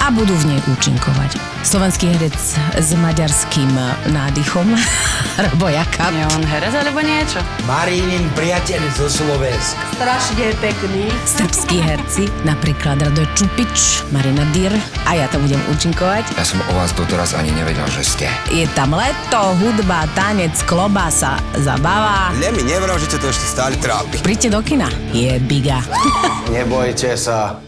A budú v nej účinkovať. Slovenský herec s maďarským nádychom, Robo Jakab. Je on herec alebo niečo? Marínin priateľ zo Slovenska. Strašne pekný. Srbskí herci, napríklad Radoj Čupič, Marina Dyr a ja tam budem účinkovať. Ja som o vás doteraz ani nevedel, že ste. Je tam leto, hudba, tanec, klobasa, zabava. Ne mi nevral, že to ešte stále trápi. Príďte do kina. Je biga. Nebojte sa.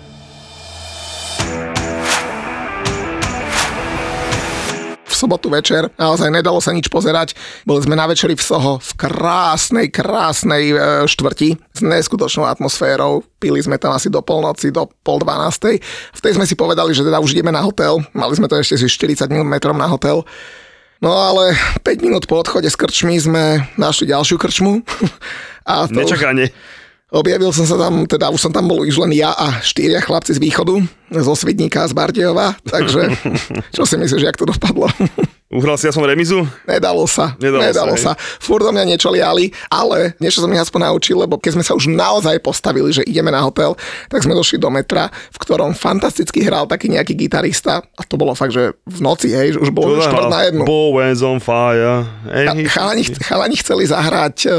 Sobotu večer. Naozaj nedalo sa nič pozerať. Boli sme na večeri v Soho v krásnej, krásnej e, štvrti s neskutočnou atmosférou. Pili sme tam asi do polnoci, do pol dvanástej. V tej sme si povedali, že teda už ideme na hotel. Mali sme to ešte si 40 minút na hotel. No ale 5 minút po odchode z krčmy sme našli ďalšiu krčmu. A to Nečakanie. Objavil som sa tam, teda už som tam bol už len ja a štyria chlapci z východu, zo Svidníka z Bardejova, takže čo si myslíš, jak to dopadlo? Uhral si ja som remizu? Nedalo sa. Nedalo, nedalo sa. sa. Fúr do mňa niečo liali, ale niečo som mi aspoň naučil, lebo keď sme sa už naozaj postavili, že ideme na hotel, tak sme došli do metra, v ktorom fantasticky hral taký nejaký gitarista a to bolo fakt, že v noci, hej, že už bolo štvrt na jednu. Bowen's on fire. Chalani, chalani chceli zahrať uh,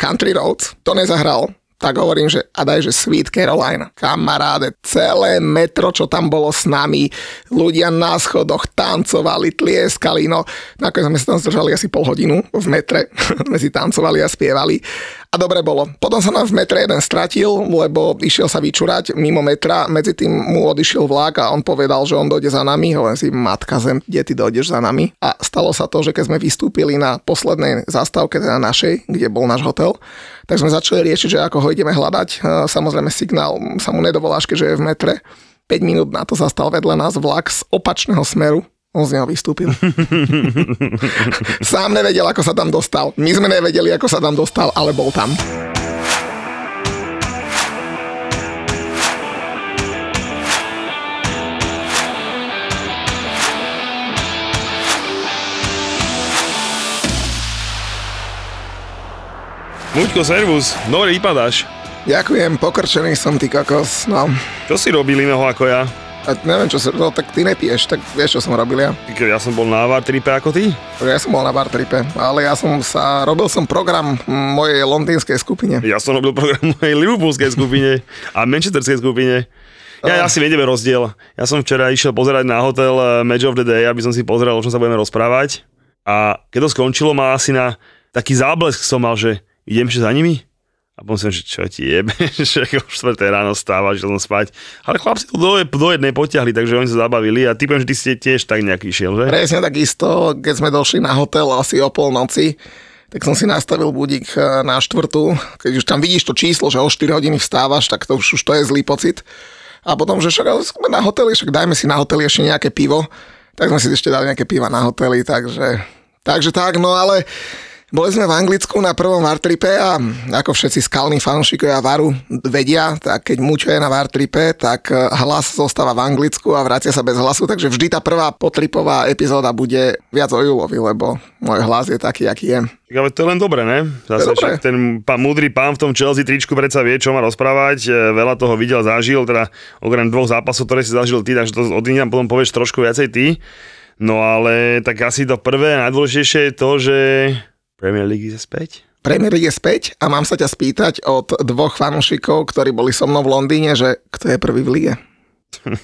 Country Roads, to nezahral, tak hovorím, že a daj, že Sweet Carolina. Kamaráde, celé metro, čo tam bolo s nami, ľudia na schodoch tancovali, tlieskali, no nakoniec sme sa tam zdržali asi pol hodinu v metre, sme si tancovali a spievali. A dobre bolo. Potom sa nám v metre jeden stratil, lebo išiel sa vyčurať mimo metra, medzi tým mu odišiel vlak a on povedal, že on dojde za nami, hovorím si, matka zem, kde ty dojdeš za nami. A stalo sa to, že keď sme vystúpili na poslednej zastávke, teda našej, kde bol náš hotel, tak sme začali riešiť, že ako ho ideme hľadať. Samozrejme signál sa mu nedovoláš, keďže je v metre. 5 minút na to zastal vedľa nás vlak z opačného smeru on z neho vystúpil. Sám nevedel, ako sa tam dostal. My sme nevedeli, ako sa tam dostal, ale bol tam. Muďko, servus. Dobre vypadáš. Ďakujem, pokrčený som, ty kokos. No. Čo si robil iného ako ja? A neviem, čo sa, no tak ty nepiješ, tak vieš, čo som robil ja. Ja som bol na bar tripe ako ty? Ja som bol na bar tripe, ale ja som sa, robil som program mojej londýnskej skupine. Ja som robil program mojej liverpoolskej skupine a manchesterskej skupine. Ja, ja si vedeme rozdiel. Ja som včera išiel pozerať na hotel eh, Match of the Day, aby som si pozrel, o čom sa budeme rozprávať. A keď to skončilo, ma asi na taký záblesk som mal, že idem ešte za nimi? A potom som, že čo ti jebe, že o 4 ráno stáva, že som spať. Ale chlapci to do, do jednej potiahli, takže oni sa zabavili a typujem, že ty ste tiež tak nejaký šiel, že? Presne takisto, keď sme došli na hotel asi o polnoci, tak som si nastavil budík e, na štvrtú. Keď už tam vidíš to číslo, že o 4 hodiny vstávaš, tak to už, už to je zlý pocit. A potom, že však sme na hoteli, však dajme si na hoteli ešte nejaké pivo. Tak sme si ešte dali nejaké piva na hoteli, takže, takže tak, no ale boli sme v Anglicku na prvom Vartripe a ako všetci skalní fanúšikovia Varu vedia, tak keď Mučo je na Vartripe, tak eh, hlas zostáva v Anglicku a vracia sa bez hlasu, takže vždy tá prvá potripová epizóda bude viac o Julovi, lebo môj hlas je taký, aký je. Ale to je len dobre, ne? Zase však ten pán, múdry pán v tom Chelsea tričku predsa vie, čo má rozprávať. Eh, veľa toho videl, zažil, teda okrem dvoch zápasov, ktoré si zažil ty, takže to od nám potom povieš trošku viacej ty. No ale tak asi to prvé najdôležitejšie je to, že Premier League je späť? Premier League je späť a mám sa ťa spýtať od dvoch fanúšikov, ktorí boli so mnou v Londýne, že kto je prvý v lige?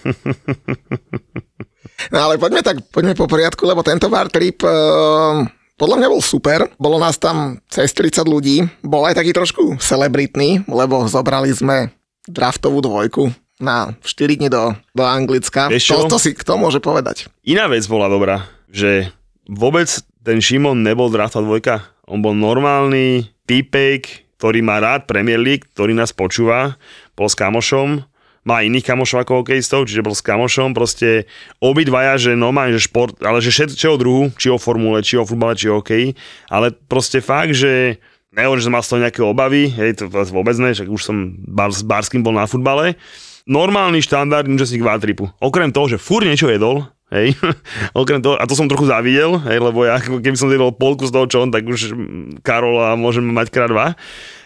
no ale poďme tak, poďme po poriadku, lebo tento bar trip uh, podľa mňa bol super. Bolo nás tam cez 30 ľudí. Bol aj taký trošku celebritný, lebo zobrali sme draftovú dvojku na 4 dní do, do Anglicka. To, to si kto môže povedať? Iná vec bola dobrá, že vôbec ten Šimon nebol drafta dvojka. On bol normálny typek, ktorý má rád Premier League, ktorý nás počúva, bol s kamošom, má iných kamošov ako hokejistov, čiže bol s kamošom, proste obidvaja, že normálne, že šport, ale že všetko druhu, či o formule, či o futbale, či o hokeji, ale proste fakt, že Nehovorím, že som mal z toho nejaké obavy, hej, to, to vôbec ne, však už som bar, s Barským bol na futbale. Normálny štandardný účastník Vátripu. Okrem toho, že fur niečo jedol, Hej, okrem toho, a to som trochu závidel, hej, lebo ja, keby som jedol polku z toho, čo on, tak už Karola môžeme mať krát dva.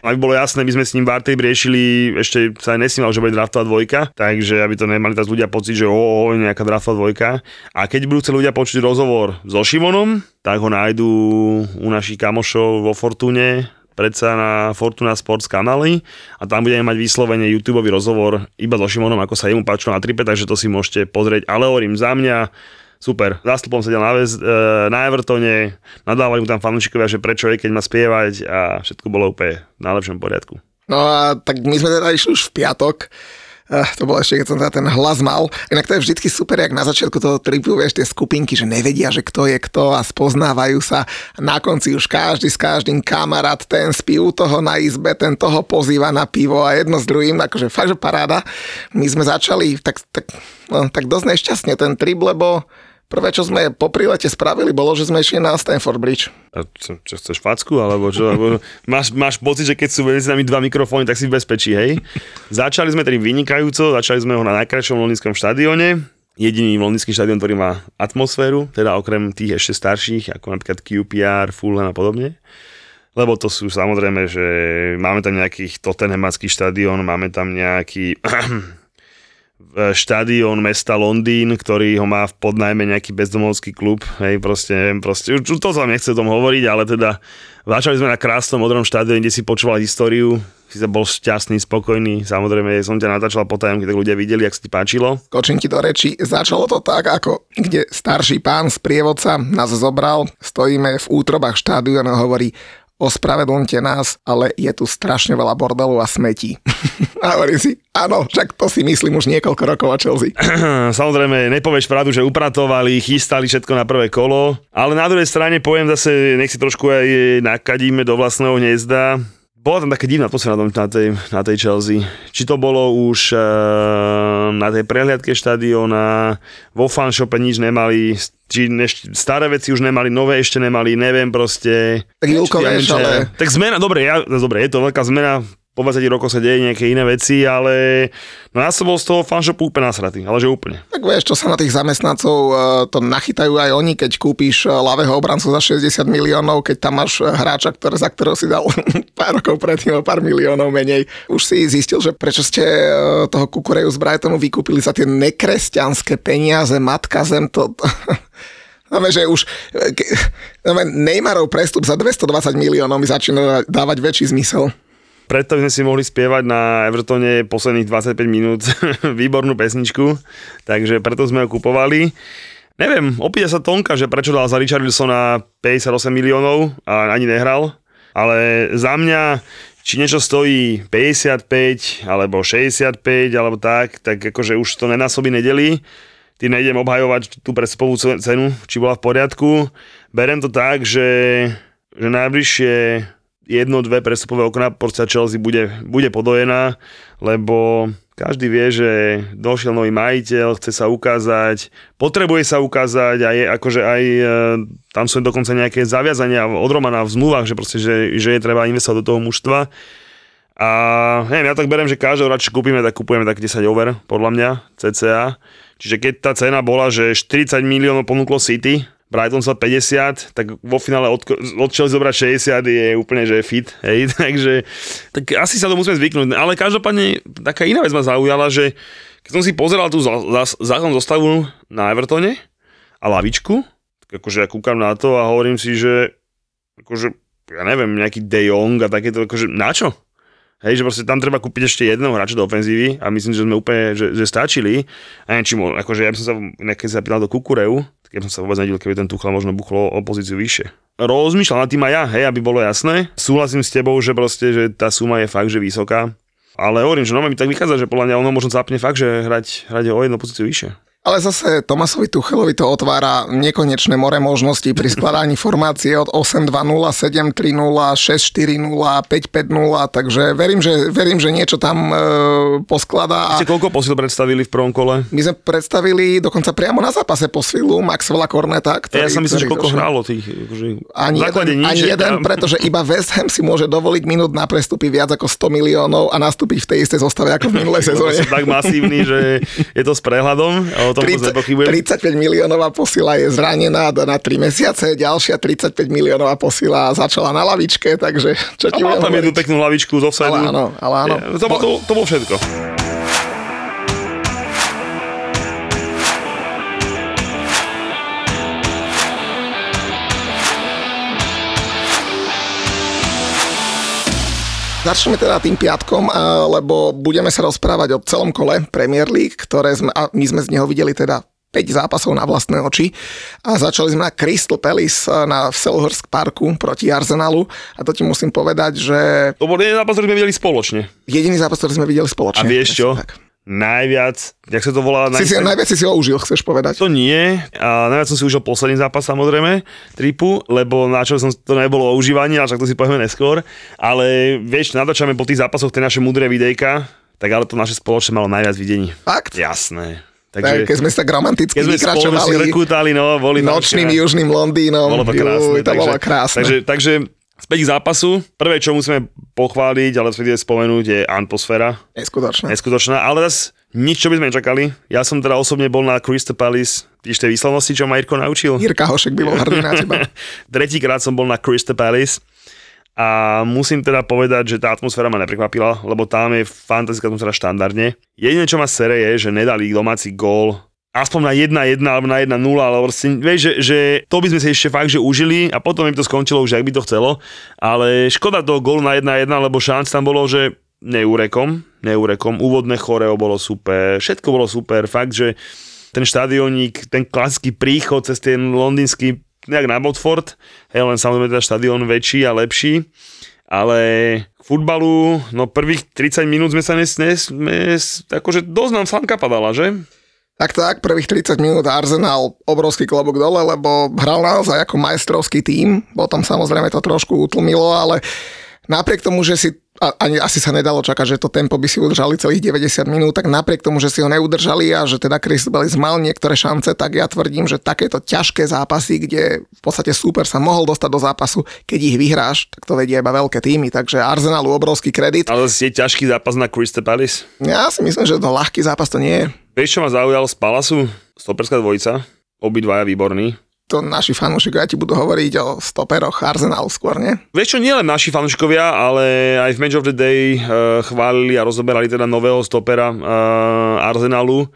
Aby bolo jasné, my sme s ním Bartej riešili, ešte sa aj nesnímal, že bude draftová dvojka, takže aby to nemali teraz ľudia pocit, že o, o nejaká draftová dvojka. A keď budú chceli ľudia počuť rozhovor so Šimonom, tak ho nájdú u našich kamošov vo Fortune, predsa na Fortuna Sports kanály a tam budeme mať vyslovene YouTube rozhovor iba so Šimonom, ako sa jemu páčilo na tripe, takže to si môžete pozrieť. Ale hovorím za mňa, super. Zástupom sedel na, väz, e, na Evertone, nadávali mu tam fanúšikovia, že prečo je, keď má spievať a všetko bolo úplne v najlepšom poriadku. No a tak my sme teda išli už v piatok to bolo ešte, keď som teda ten hlas mal. Inak to je vždycky super, jak na začiatku toho tripu, vieš, tie skupinky, že nevedia, že kto je kto a spoznávajú sa. Na konci už každý s každým kamarát, ten spí u toho na izbe, ten toho pozýva na pivo a jedno s druhým, akože fakt, že paráda. My sme začali tak, tak, no, tak dosť nešťastne ten trip, lebo Prvé, čo sme po prilete spravili, bolo, že sme išli na Stanford Bridge. A čo, čo chceš facku, alebo čo? Alebo máš, máš pocit, že keď sú medzi nami dva mikrofóny, tak si v bezpečí, hej? Začali sme tedy vynikajúco, začali sme ho na najkrajšom londýnskom štadióne, jediný londýnsky štadión, ktorý má atmosféru, teda okrem tých ešte starších, ako napríklad QPR, Fulham a podobne. Lebo to sú samozrejme, že máme tam nejakých Tottenhamacký štadión, máme tam nejaký štadión mesta Londýn, ktorý ho má v podnajme nejaký bezdomovský klub, hej, proste, neviem, proste, už to sa nechce o tom hovoriť, ale teda začali sme na krásnom modrom štadióne, kde si počúval históriu, si sa bol šťastný, spokojný, samozrejme som ťa natáčal potajom, keď ľudia videli, ak sa ti páčilo. Ti do reči, začalo to tak, ako kde starší pán z prievodca nás zobral, stojíme v útrobách štádiona a hovorí, ospravedlňte nás, ale je tu strašne veľa bordelu a smetí. a hovorím si, áno, však to si myslím už niekoľko rokov o Chelsea. Samozrejme, nepovieš pravdu, že upratovali, chystali všetko na prvé kolo, ale na druhej strane poviem zase, nech si trošku aj nakadíme do vlastného hniezda bola tam taká divná atmosféra na tej, na tej Chelsea. Či to bolo už uh, na tej prehliadke štadiona, vo fanshope nič nemali, či neš, staré veci už nemali, nové ešte nemali, neviem proste. Tak Julko, vieš, ale... Tak zmena, dobre, ja, dobre, je to veľká zmena, po 20 rokoch sa deje nejaké iné veci, ale no ja som bol z toho fanshopu úplne nasratý, ale že úplne. Tak vieš, čo sa na tých zamestnancov uh, to nachytajú aj oni, keď kúpíš uh, ľavého obrancu za 60 miliónov, keď tam máš uh, hráča, ktoré, za ktorého si dal pár rokov predtým o pár miliónov menej. Už si zistil, že prečo ste toho Kukureju z Brightonu vykúpili za tie nekresťanské peniaze, matka zem to... Znamená, že už Neymarov prestup za 220 miliónov mi začína dávať väčší zmysel. Preto sme si mohli spievať na Evertone posledných 25 minút výbornú pesničku, takže preto sme ho kupovali. Neviem, opýta sa Tonka, že prečo dal za Richarlisona 58 miliónov a ani nehral, ale za mňa, či niečo stojí 55 alebo 65 alebo tak, tak akože už to nenásobí nedeli. Tým nejdem obhajovať tú predstupovú cenu, či bola v poriadku. Berem to tak, že, že najbližšie jedno, dve prestupové okna porcia Chelsea bude, bude podojená, lebo každý vie, že došiel nový majiteľ, chce sa ukázať, potrebuje sa ukázať a je akože aj, e, tam sú dokonca nejaké zaviazania od Romana v zmluvách, že proste, že, že je treba investovať do toho mužstva. A neviem, ja tak berem, že každého radšej kúpime, tak kúpujeme tak 10 over, podľa mňa, cca. Čiže keď tá cena bola, že 40 miliónov ponúklo City, Brighton sa 50, tak vo finále od, od Chelsea zobrať 60 je úplne, že fit, hej, takže tak asi sa to musíme zvyknúť, ale každopádne taká iná vec ma zaujala, že keď som si pozeral tú základnú zostavu na Evertone a lavičku, tak akože ja kúkam na to a hovorím si, že akože, ja neviem, nejaký De Jong a takéto, akože na čo? Hej, že proste tam treba kúpiť ešte jedného hráča do ofenzívy a myslím, že sme úplne, že, že stačili. A neviem, či mo, akože ja by som sa nejaké zapýtal do Kukureu, tak ja som sa vôbec nedil, keby ten Tuchel možno buchlo o pozíciu vyššie. Rozmýšľam nad tým aj ja, hej, aby bolo jasné. Súhlasím s tebou, že proste, že tá suma je fakt, že vysoká. Ale hovorím, že no mi tak vychádza, že podľa mňa ono možno zapne fakt, že hrať, hrať o jednu pozíciu vyššie. Ale zase Tomasovi Tuchelovi to otvára nekonečné more možností pri skladaní formácie od 8-2-0, 7-3-0, 6-4-0, 5-5-0, takže verím, že, verím, že niečo tam e, poskladá. A Ste koľko posil predstavili v prvom kole? my sme predstavili dokonca priamo na zápase posilu Maxwella Corneta, ktorý, Ja sa myslím, že koľko došiel. hrálo tých... Akože, Ani v základe jeden, nič, ani že jeden tam- pretože iba West Ham si môže dovoliť minút na prestupy viac ako 100 miliónov a nastúpiť v tej istej zostave ako v minulej sezóne. tak masívny, že je to s prehľadom. A o tom vôbec 30, nepochybujem. 35 miliónová posila je zranená na 3 mesiace, ďalšia 35 miliónová posila začala na lavičke, takže čo ti budem tam jednu peknú hlavičku z offside. Ale áno, ale áno. To, bolo- to, to bolo všetko. Začneme teda tým piatkom, lebo budeme sa rozprávať o celom kole Premier League, ktoré sme, a my sme z neho videli teda 5 zápasov na vlastné oči a začali sme na Crystal Palace na v Selhurst Parku proti Arsenalu a to ti musím povedať, že To bol jeden zápas, ktorý sme videli spoločne. jediný zápas, ktorý sme videli spoločne. A vieš čo? Tak. Najviac, jak sa to volá? Si si, Najviac- si si ho užil, chceš povedať? To nie. A najviac som si užil posledný zápas samozrejme, tripu, lebo na čo som to nebolo o užívaní, ale však to si povieme neskôr. Ale vieš, natáčame po tých zápasoch tie naše mudré videjka, tak ale to naše spoločné malo najviac videní. Fakt? Jasné. Tak, Takže, keď sme sa tak romanticky keď sme spolu si vykračovali rekútali, no, boli nočným krásne. južným Londýnom, Bolo to krásne. Juj, to bolo krásne. Takže, takže späť k zápasu. Prvé, čo musíme pochváliť, ale respektíve spomenúť, je atmosféra. Neskutočné. Neskutočná, ale zase nič, čo by sme nečakali. Ja som teda osobne bol na Crystal Palace, vidíš tie výslovnosti, čo ma Jirko naučil. Jirka Hošek by bol hrdý na teba. Tretíkrát som bol na Crystal Palace a musím teda povedať, že tá atmosféra ma neprekvapila, lebo tam je fantastická atmosféra štandardne. Jediné, čo ma sere je, že nedali domáci gól aspoň na 1-1 alebo na 1-0, ale proste, vieš, že, že to by sme si ešte fakt, že užili a potom im to skončilo už, ak by to chcelo, ale škoda toho gólu na 1-1, lebo šanc tam bolo, že neúrekom, neúrekom, úvodné choreo bolo super, všetko bolo super, fakt, že ten štadioník, ten klasický príchod cez ten londýnsky, nejak na Botford, hej, len samozrejme teda štadión väčší a lepší, ale k futbalu, no prvých 30 minút sme sa nes, nes, nes akože dosť nám slanka padala, že? Tak tak, prvých 30 minút Arsenal obrovský klobúk dole, lebo hral naozaj ako majstrovský tím. Potom samozrejme to trošku utlmilo, ale napriek tomu, že si a, ani asi sa nedalo čakať, že to tempo by si udržali celých 90 minút, tak napriek tomu, že si ho neudržali a že teda Chris Bellis mal niektoré šance, tak ja tvrdím, že takéto ťažké zápasy, kde v podstate super sa mohol dostať do zápasu, keď ich vyhráš, tak to vedia iba veľké týmy, takže Arsenalu obrovský kredit. Ale je ťažký zápas na Crystal Palace. Ja si myslím, že to ľahký zápas to nie je. Vieš, čo ma zaujalo z Palasu? Stoperská dvojica, obidvaja výborní. To naši fanúšikovia ti budú hovoriť o stoperoch Arsenalu skôr, nie? Vieš čo, nielen naši fanúšikovia, ale aj v Match of the Day uh, chválili a rozoberali teda nového stopera uh, Arsenalu.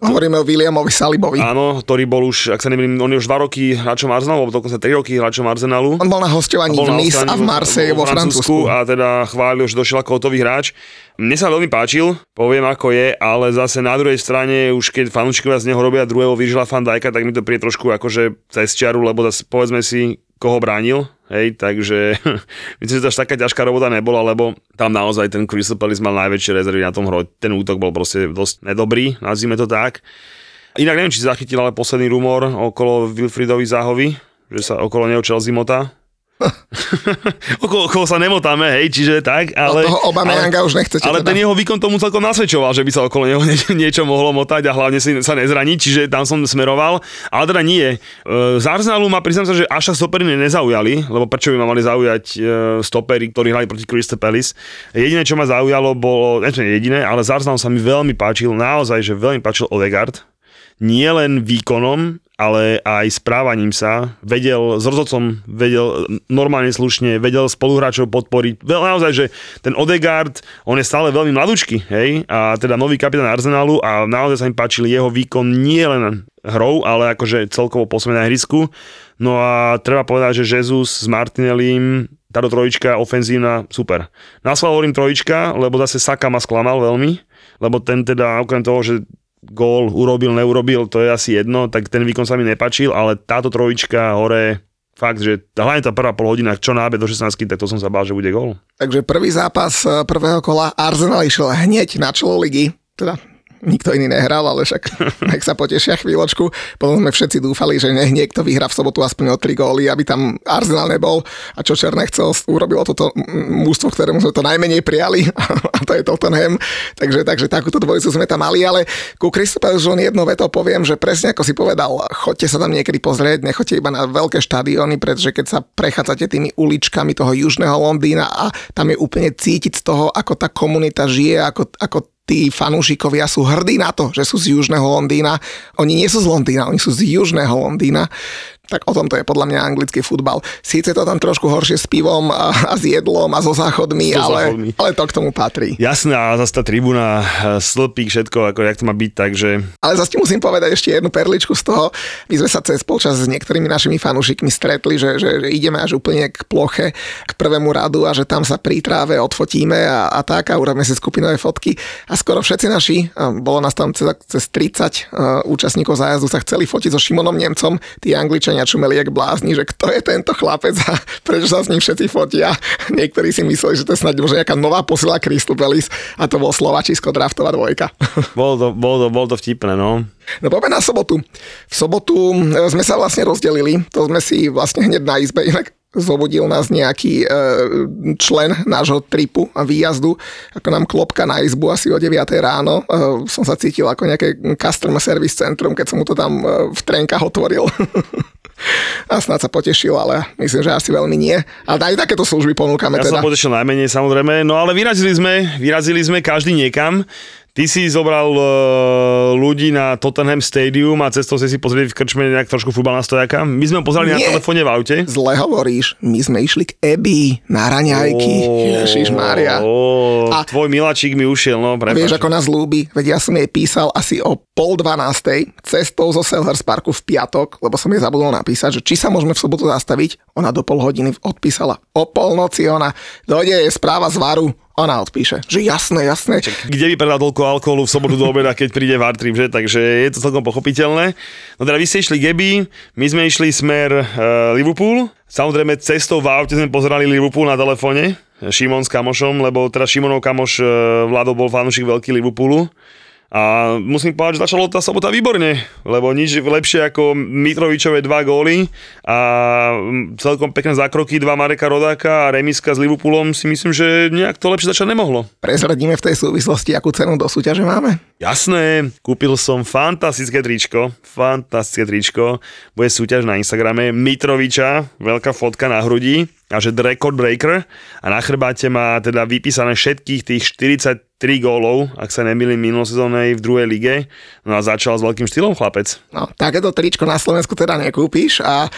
Hovoríme o Williamovi Salibovi. Áno, ktorý bol už, ak sa nemýlim, on je už 2 roky hráčom Arsenalu, alebo dokonca 3 roky hráčom Arsenalu. On bol na hostovaní Bol v Nice a v Marseille vo Francúzsku. a teda chválil, že došiel ako hotový hráč. Mne sa veľmi páčil, poviem ako je, ale zase na druhej strane už keď fanúšikovia z neho robia druhého Virgila van Dijka, tak mi to príde trošku akože cez čiaru, lebo zase povedzme si, koho bránil, hej, takže myslím, že to až taká ťažká robota nebola, lebo tam naozaj ten Crystal Palace mal najväčšie rezervy na tom hro, ten útok bol proste dosť nedobrý, nazvime to tak. Inak neviem, či zachytil ale posledný rumor okolo Wilfridovi Záhovi, že sa okolo neho Chelsea motá. okolo, okolo sa nemotáme, hej, čiže tak, ale... Od toho Obama Yanga už nechcete Ale teda. ten jeho výkon tomu celkom nasvedčoval, že by sa okolo neho nie- niečo mohlo motať a hlavne si sa nezraniť, čiže tam som smeroval. Ale teda nie. E, Z Arsenalu ma priznám sa, že až sa stopery nezaujali, lebo prečo by ma mali zaujať e, stopery, ktorí hrali proti Crystal Palace. Jediné, čo ma zaujalo, bolo, nie jediné, ale z Arsenalu sa mi veľmi páčil, naozaj, že veľmi páčil Odegaard. Nie len výkonom, ale aj správaním sa. Vedel s rozhodcom, vedel normálne slušne, vedel spoluhráčov podporiť. Naozaj, že ten Odegaard, on je stále veľmi mladúčky, hej, a teda nový kapitán Arsenalu a naozaj sa mi páčil jeho výkon nie len hrou, ale akože celkovo posme na ihrisku. No a treba povedať, že Jesus s Martinellim, táto trojička ofenzívna, super. Naslal hovorím trojička, lebo zase Saka ma sklamal veľmi, lebo ten teda, okrem toho, že gól urobil, neurobil, to je asi jedno, tak ten výkon sa mi nepačil, ale táto trojička hore, fakt, že hlavne tá prvá pol hodina, čo nábe do 16, tak to som sa bál, že bude gól. Takže prvý zápas eh, prvého kola Arsenal išiel hneď na čelo ligy, teda nikto iný nehral, ale však nech sa potešia chvíľočku. Potom sme všetci dúfali, že nech niekto vyhrá v sobotu aspoň o 3 góly, aby tam Arsenal nebol. A čo Černé chcel, urobilo toto mústvo, ktorému sme to najmenej prijali a to je Tottenham. Takže, takže takúto dvojicu sme tam mali, ale ku Christopher John jedno veto poviem, že presne ako si povedal, chodte sa tam niekedy pozrieť, nechoďte iba na veľké štadióny, pretože keď sa prechádzate tými uličkami toho južného Londýna a tam je úplne cítiť z toho, ako tá komunita žije, ako, ako tí fanúšikovia sú hrdí na to, že sú z južného Londýna. Oni nie sú z Londýna, oni sú z južného Londýna tak o tom to je podľa mňa anglický futbal. Síce to tam trošku horšie s pivom a, a s jedlom a so záchodmi, so ale, záchodmi. ale to k tomu patrí. Jasné, a zase tá tribúna, e, slpík, všetko, ako jak to má byť, takže... Ale zase musím povedať ešte jednu perličku z toho. My sme sa cez polčas s niektorými našimi fanúšikmi stretli, že, že, že ideme až úplne k ploche, k prvému radu a že tam sa pri tráve odfotíme a, a tak a urobíme si skupinové fotky. A skoro všetci naši, bolo nás tam cez, cez 30 uh, účastníkov zájazdu, sa chceli fotiť so Šimonom Nemcom, tí Angličania mňa čumeli jak blázni, že kto je tento chlapec a prečo sa s ním všetci fotia. Niektorí si mysleli, že to je snáď možno nejaká nová posila Crystal Palace a to bol Slovačisko draftová dvojka. Bol to, bol to, bol to vtipné, no. No poďme na sobotu. V sobotu e, sme sa vlastne rozdelili, to sme si vlastne hneď na izbe inak zobudil nás nejaký e, člen nášho tripu a výjazdu, ako nám klopka na izbu asi o 9 ráno. E, som sa cítil ako nejaké customer service centrum, keď som mu to tam e, v trenkách otvoril. A snad sa potešil, ale myslím, že asi veľmi nie. Ale aj takéto služby ponúkame ja teda. Ja som potešil najmenej samozrejme, no ale vyrazili sme, vyrazili sme každý niekam. Ty si zobral uh, ľudí na Tottenham Stadium a cestou si si pozrieť v krčme nejak trošku futbal na stojaka. My sme ho pozreli Nie, na telefóne v aute. Zle hovoríš. My sme išli k Ebi na raňajky. Oh, Ježiš Mária. Oh, a tvoj miláčik mi ušiel, no prepáč. Vieš, ako nás ľúbi. Veď ja som jej písal asi o pol dvanástej cestou zo Selhurst Parku v piatok, lebo som jej zabudol napísať, že či sa môžeme v sobotu zastaviť. Ona do pol hodiny odpísala. O polnoci ona. Dojde je správa z varu ona odpíše, že jasné, jasné. Kde by predal toľko alkoholu v sobotu do obeda, keď príde v Artrip, že? Takže je to celkom pochopiteľné. No teda vy ste išli Geby, my sme išli smer uh, Liverpool. Samozrejme cestou v aute sme pozerali Liverpool na telefóne. Šimon s kamošom, lebo teda Šimonov kamoš uh, Vlado bol fanúšik veľký Liverpoolu. A musím povedať, že začalo tá sobota výborne, lebo nič lepšie ako Mitrovičové dva góly a celkom pekné zákroky, dva Mareka Rodáka a remiska s Liverpoolom si myslím, že nejak to lepšie začať nemohlo. Prezradíme v tej súvislosti, akú cenu do súťaže máme? Jasné, kúpil som fantastické tričko, fantastické tričko, bude súťaž na Instagrame Mitroviča, veľká fotka na hrudi a že record breaker a na chrbáte má teda vypísané všetkých tých 40 3 gólov, ak sa nemýlim, minulosezónej v druhej lige. No a začal s veľkým štýlom chlapec. No, takéto tričko na Slovensku teda nekúpiš a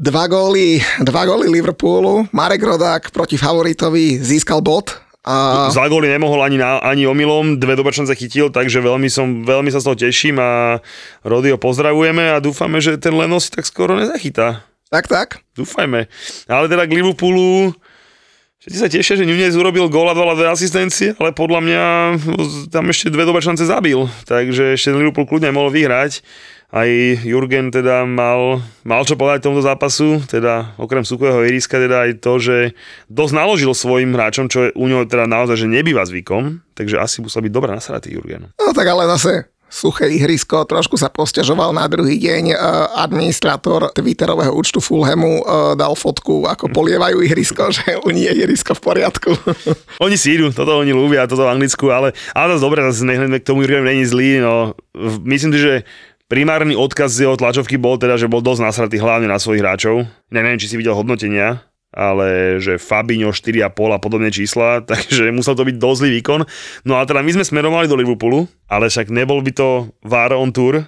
dva góly, dva góly Liverpoolu, Marek Rodák proti favoritovi získal bod, a... Za góly nemohol ani, na, ani omylom, dve dobré chytil, takže veľmi, som, veľmi sa z toho teším a Rodio pozdravujeme a dúfame, že ten Lenos tak skoro nezachytá. Tak, tak. Dúfajme. Ale teda k Liverpoolu Všetci sa tešia, že Nunez urobil gól a dve asistencie, ale podľa mňa tam ešte dve dobré šance zabil. Takže ešte Liverpool kľudne mohol vyhrať. Aj Jurgen teda mal, mal čo povedať tomuto zápasu, teda okrem sukového iriska teda aj to, že dosť naložil svojim hráčom, čo je u neho teda naozaj, že nebýva zvykom, takže asi musel byť dobrá nasratý Jurgen. No tak ale zase suché ihrisko, trošku sa posťažoval na druhý deň. E, administrátor Twitterového účtu Fulhamu e, dal fotku, ako polievajú ihrisko, že u nie je ihrisko v poriadku. Oni si idú, toto oni ľúbia, toto v Anglicku, ale, ale zase dobre, zase nehľadme k tomu, Jurgen není zlý, no myslím si, že primárny odkaz z jeho tlačovky bol teda, že bol dosť nasratý hlavne na svojich hráčov. Ne, neviem, či si videl hodnotenia, ale že Fabinho 4,5 a podobné čísla, takže musel to byť dosť zlý výkon. No a teda my sme smerovali do Liverpoolu, ale však nebol by to VAR on tour,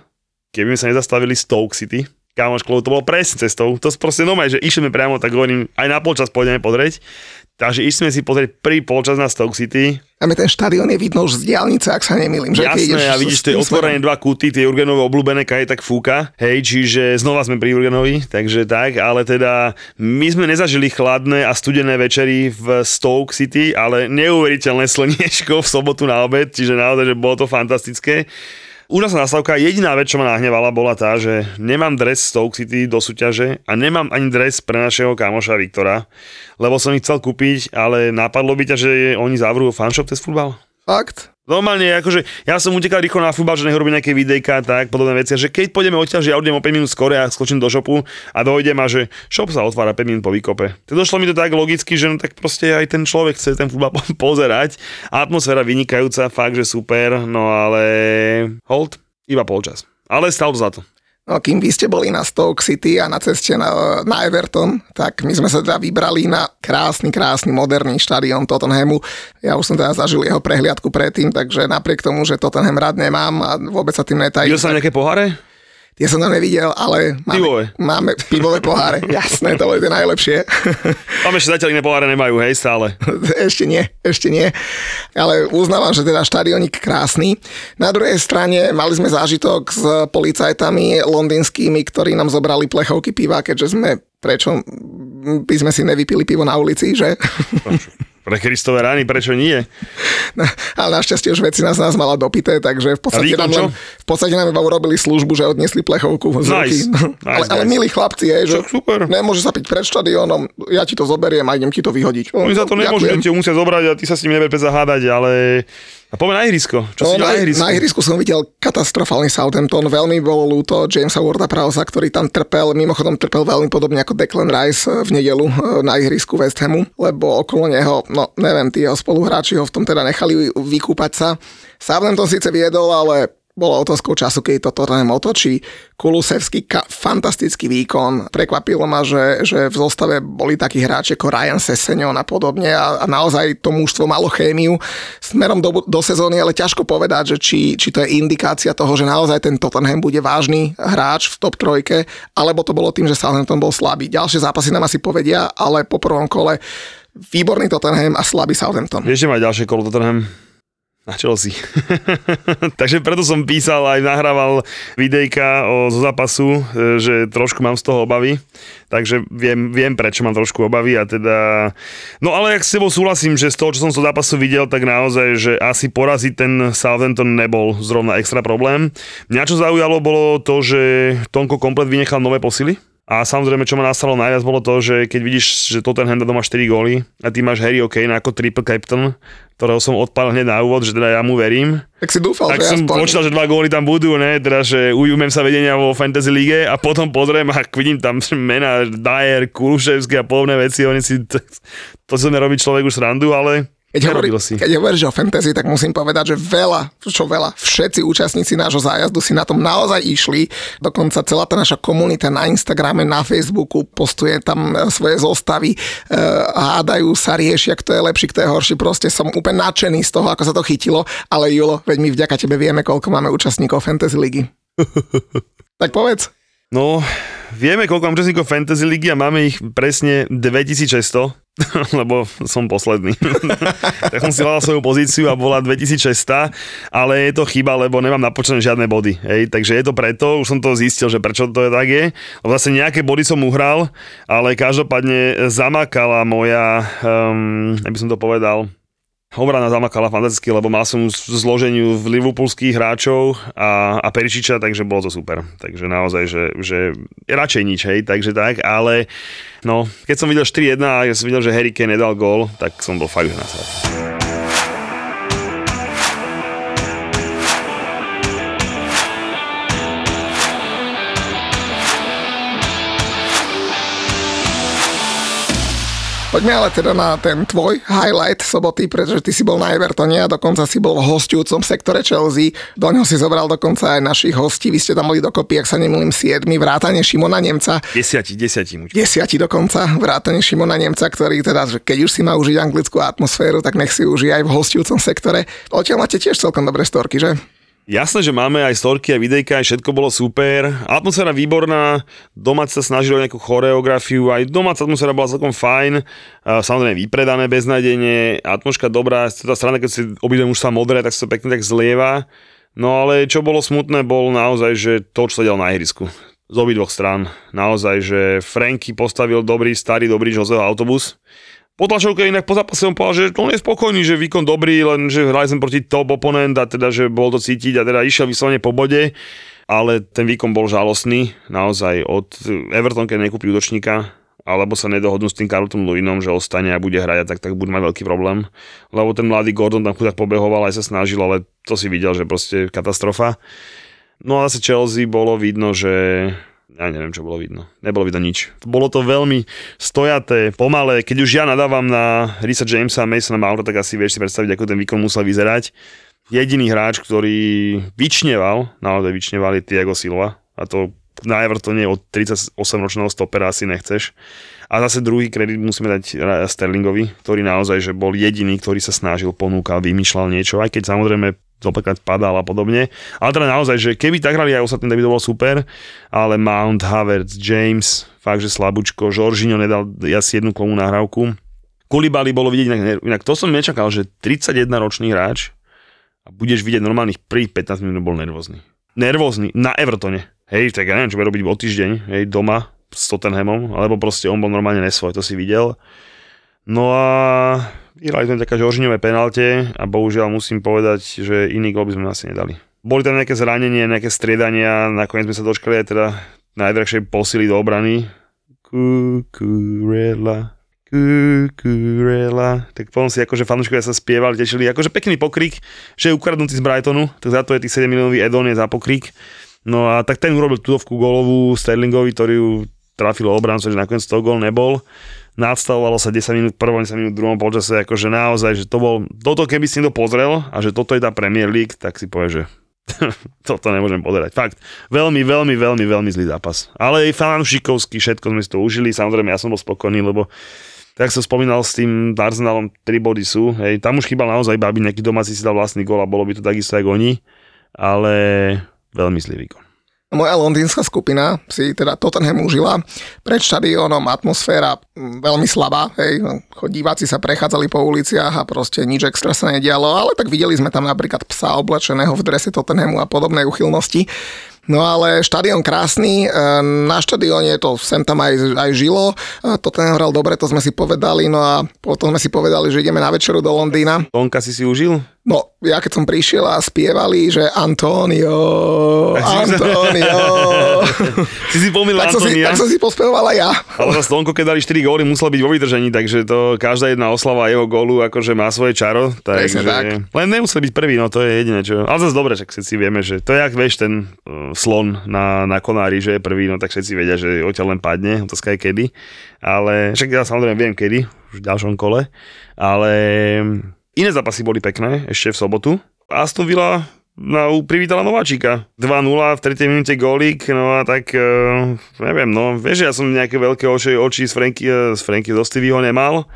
keby sme sa nezastavili Stoke City. Kámoš, to bolo presne cestou. To proste normálne, že išli priamo, tak hovorím, aj na polčas pôjdeme pozrieť. Takže išli sme si pozrieť prvý polčas na Stoke City. A ten štadión je vidno už z diálnice, ak sa nemýlim. Že Jasné, a vidíš, to je otvorené dva kúty, tie Jurgenové obľúbené, kaj tak fúka. Hej, čiže znova sme pri Jurgenovi, takže tak, ale teda my sme nezažili chladné a studené večery v Stoke City, ale neuveriteľné slniečko v sobotu na obed, čiže naozaj, že bolo to fantastické. Úžasná nastavka, jediná vec, čo ma nahnevala, bola tá, že nemám dres Stoke City do súťaže a nemám ani dres pre našeho kamoša Viktora, lebo som ich chcel kúpiť, ale napadlo by ťa, že oni zavrú fanshop cez futbal? Fakt? Normálne, akože ja som utekal rýchlo na futbal, že nech robím nejaké videjka tak, podobné veci. Že keď pôjdeme odtiaľ, že ja odjdem o 5 minút skore a skočím do šopu a dojdem a že šop sa otvára 5 minút po výkope. To došlo mi to tak logicky, že no tak proste aj ten človek chce ten futbal po- pozerať. Atmosféra vynikajúca, fakt, že super, no ale hold, iba polčas. Ale stalo to za to. No, kým vy ste boli na Stoke City a na ceste na, na Everton, tak my sme sa teda vybrali na krásny, krásny, moderný štadión Tottenhamu. Ja už som teda zažil jeho prehliadku predtým, takže napriek tomu, že Tottenham rád nemám a vôbec sa tým netajím. Videl som nejaké poháre? Tie som tam nevidel, ale máme, Pivové. máme pivové poháre. Jasné, to boli tie najlepšie. Tam ešte zatiaľ iné poháre nemajú, hej, stále. ešte nie, ešte nie. Ale uznávam, že teda štadionik krásny. Na druhej strane mali sme zážitok s policajtami londýnskymi, ktorí nám zobrali plechovky piva, keďže sme prečo by sme si nevypili pivo na ulici, že? Pre Kristové rány, prečo nie? Ale našťastie už veci nás, nás mala dopité, takže v podstate, nám, len, v podstate nám iba urobili službu, že odniesli plechovku z ruky. Nice. Nice, ale, ale nice. milí chlapci, je, že super. nemôže sa piť pred štadiónom, ja ti to zoberiem a idem ti to vyhodiť. Oni za to nemôžu, Ďakujem. že ti musia zobrať a ty sa s nimi neber zahádať, ale... A poďme na ihrisko. Čo si No, na, na, ihrisku? na ihrisku som videl katastrofálny Southampton, veľmi bolo ľúto Jamesa Warda Prowsa, ktorý tam trpel, mimochodom trpel veľmi podobne ako Declan Rice eh, v nedelu eh, na ihrisku West Hamu, lebo okolo neho, no neviem, tí jeho spoluhráči ho v tom teda nechali vykúpať sa. Southampton síce viedol, ale bolo otázkou času, keď to Tottenham otočí. Kulusevský ka- fantastický výkon. Prekvapilo ma, že, že v zostave boli takí hráči ako Ryan Sessegnon a podobne a, a naozaj to mužstvo malo chémiu smerom do, do sezóny, ale ťažko povedať, že či, či to je indikácia toho, že naozaj ten Tottenham bude vážny hráč v top trojke, alebo to bolo tým, že Southampton bol slabý. Ďalšie zápasy nám asi povedia, ale po prvom kole výborný Tottenham a slabý Southampton. Vieš, že má ďalšie kolo Tottenham? Na Chelsea. Takže preto som písal aj nahrával videjka o, zo zápasu, e, že trošku mám z toho obavy. Takže viem, viem, prečo mám trošku obavy a teda... No ale ak s tebou súhlasím, že z toho, čo som z toho zápasu videl, tak naozaj, že asi poraziť ten Southampton nebol zrovna extra problém. Mňa čo zaujalo bolo to, že Tonko komplet vynechal nové posily. A samozrejme, čo ma nastalo najviac, bolo to, že keď vidíš, že Tottenham dá doma 4 góly a ty máš Harry Kane ako triple captain, ktorého som odpálil hneď na úvod, že teda ja mu verím. Tak si dúfal, Tak že som aspoň... počítal, že dva góly tam budú, ne, teda, že ujumem sa vedenia vo Fantasy League a potom pozriem a vidím tam mena Dyer, Kuluševský a podobné veci, oni si, to, to si sme robiť človek už srandu, ale Keď, hovorí, nerobilo si. keď hovoríš o fantasy, tak musím povedať, že veľa, čo veľa, všetci účastníci nášho zájazdu si na tom naozaj išli. Dokonca celá tá naša komunita na Instagrame, na Facebooku postuje tam e, svoje zostavy, e, hádajú sa, riešia, kto je lepší, kto je horší. Proste som úplne nadšený z toho, ako sa to chytilo. Ale Julo, veď my vďaka tebe vieme, koľko máme účastníkov Fantasy ligy. tak povedz. No, vieme, koľko mám účastníkov Fantasy League a máme ich presne 2600, lebo som posledný. tak som si hľadal svoju pozíciu a bola 2600, ale je to chyba, lebo nemám napočítané žiadne body. Hej, takže je to preto, už som to zistil, že prečo to je tak je. Lebo zase nejaké body som uhral, ale každopádne zamakala moja, um, aby som to povedal, Obrana zamakala fantasticky, lebo mal som zloženiu v liverpoolských hráčov a, a Peričiča, takže bolo to super. Takže naozaj, že, že radšej nič, hej, takže tak, ale no, keď som videl 4-1 a ja som videl, že Harry Kane nedal gól, tak som bol fakt už Poďme ale teda na ten tvoj highlight soboty, pretože ty si bol na Evertone a dokonca si bol v hostujúcom sektore Chelsea. Do ňoho si zobral dokonca aj našich hostí. Vy ste tam boli dokopy, ak sa nemýlim, siedmi, vrátane Šimona Nemca. Desiati, desiati. muč. Desiati dokonca, vrátane Šimona Nemca, ktorý teda, že keď už si má užiť anglickú atmosféru, tak nech si užije aj v hostujúcom sektore. Odtiaľ máte tiež celkom dobré storky, že? Jasné, že máme aj storky a videjka, aj všetko bolo super. Atmosféra výborná, doma sa snažili o nejakú choreografiu, aj domáca atmosféra bola celkom fajn. Samozrejme vypredané beznadenie, atmosféra dobrá, tá strana, keď si obidve už sa modré, tak sa to pekne tak zlieva. No ale čo bolo smutné, bol naozaj, že to, čo sa na ihrisku. Z obidvoch strán. Naozaj, že Franky postavil dobrý, starý, dobrý Joseho autobus. Po tlačovke inak po zápase som povedal, že on je spokojný, že výkon dobrý, len že hrali sme proti top oponent a teda, že bol to cítiť a teda išiel vyslovene po bode, ale ten výkon bol žalostný, naozaj od Everton, keď nekúpi útočníka alebo sa nedohodnú s tým Carlton Lewinom, že ostane a bude hrať, tak, tak budú mať veľký problém. Lebo ten mladý Gordon tam chudák pobehoval, aj sa snažil, ale to si videl, že proste katastrofa. No a zase Chelsea bolo vidno, že ja neviem, čo bolo vidno. Nebolo vidno nič. Bolo to veľmi stojaté, pomalé. Keď už ja nadávam na Risa Jamesa a Masona Mounta, tak asi vieš si predstaviť, ako ten výkon musel vyzerať. Jediný hráč, ktorý vyčneval, naozaj vyčneval, je Tiago Silva. A to na Evertone od 38-ročného stopera asi nechceš. A zase druhý kredit musíme dať Sterlingovi, ktorý naozaj že bol jediný, ktorý sa snažil, ponúkal, vymýšľal niečo, aj keď samozrejme zopakrát padal a podobne. Ale teda naozaj, že keby tak hrali aj ostatní, tak by to bolo super, ale Mount, Havertz, James, fakt, že slabúčko, Žoržino nedal asi jednu komu nahrávku. Kulibali bolo vidieť inak, inak to som nečakal, že 31 ročný hráč a budeš vidieť normálnych prvých 15 minút bol nervózny. Nervózny na Evertone. Hej, tak ja neviem, čo bude robiť o týždeň, hej, doma s Tottenhamom, alebo proste on bol normálne nesvoj, to si videl. No a vyhrali sme taká Žoržinové penalte a bohužiaľ musím povedať, že iný gol by sme asi nedali. Boli tam nejaké zranenie, nejaké striedania, nakoniec sme sa dočkali aj teda najdrahšej posily do obrany. Kukurela, Kukurela. Tak potom si akože fanúškovia sa spievali, tešili. Akože pekný pokrik, že je ukradnutý z Brightonu, tak za to je tých 7 miliónový Edon je za pokrik. No a tak ten urobil tudovku golovú Sterlingovi, ktorý ju trafil obrancu, že nakoniec to gol nebol. Nadstavovalo sa 10 minút prvom, 10 minút druhom polčase, akože naozaj, že to bol, toto keby si to pozrel a že toto je tá Premier League, tak si povie, že toto nemôžem pozerať. Fakt, veľmi, veľmi, veľmi, veľmi zlý zápas. Ale aj fanúšikovský, všetko sme si to užili, samozrejme ja som bol spokojný, lebo tak som spomínal s tým Arsenalom, 3 body sú, hej, tam už chýbal naozaj aby nejaký domáci si dal vlastný gól a bolo by to takisto ako oni, ale veľmi zlý výkon. Moja londýnska skupina si teda Tottenham užila. Pred štadiónom atmosféra mm, veľmi slabá, hej. Diváci sa prechádzali po uliciach a proste nič extra sa nedialo, ale tak videli sme tam napríklad psa oblečeného v drese Tottenhamu a podobnej uchylnosti. No ale štadión krásny, e, na štadióne to sem tam aj, aj žilo, to ten hral dobre, to sme si povedali, no a potom sme si povedali, že ideme na večeru do Londýna. Tonka si si užil? No, ja keď som prišiel a spievali, že Antonio, Antonio. si si pomýlil tak som si, tak som si pospieval aj ja. Ale zase Tonko, keď dali 4 góly, musel byť vo vydržení, takže to každá jedna oslava jeho gólu akože má svoje čaro. Takže, tak. Len nemusel byť prvý, no to je jediné čo. Ale zase dobre, že všetci vieme, že to je jak vieš ten uh, slon na, na konári, že je prvý, no tak všetci vedia, že odtiaľ len padne, otázka je kedy. Ale však ja samozrejme viem kedy, už v ďalšom kole. Ale Iné zápasy boli pekné ešte v sobotu. Aston Villa na, privítala Nováčika. 2-0 v 3. minúte golík, no a tak, uh, neviem, no, vieš, ja som nejaké veľké oči, oči z Franky, z Franky z Ostivyho nemal,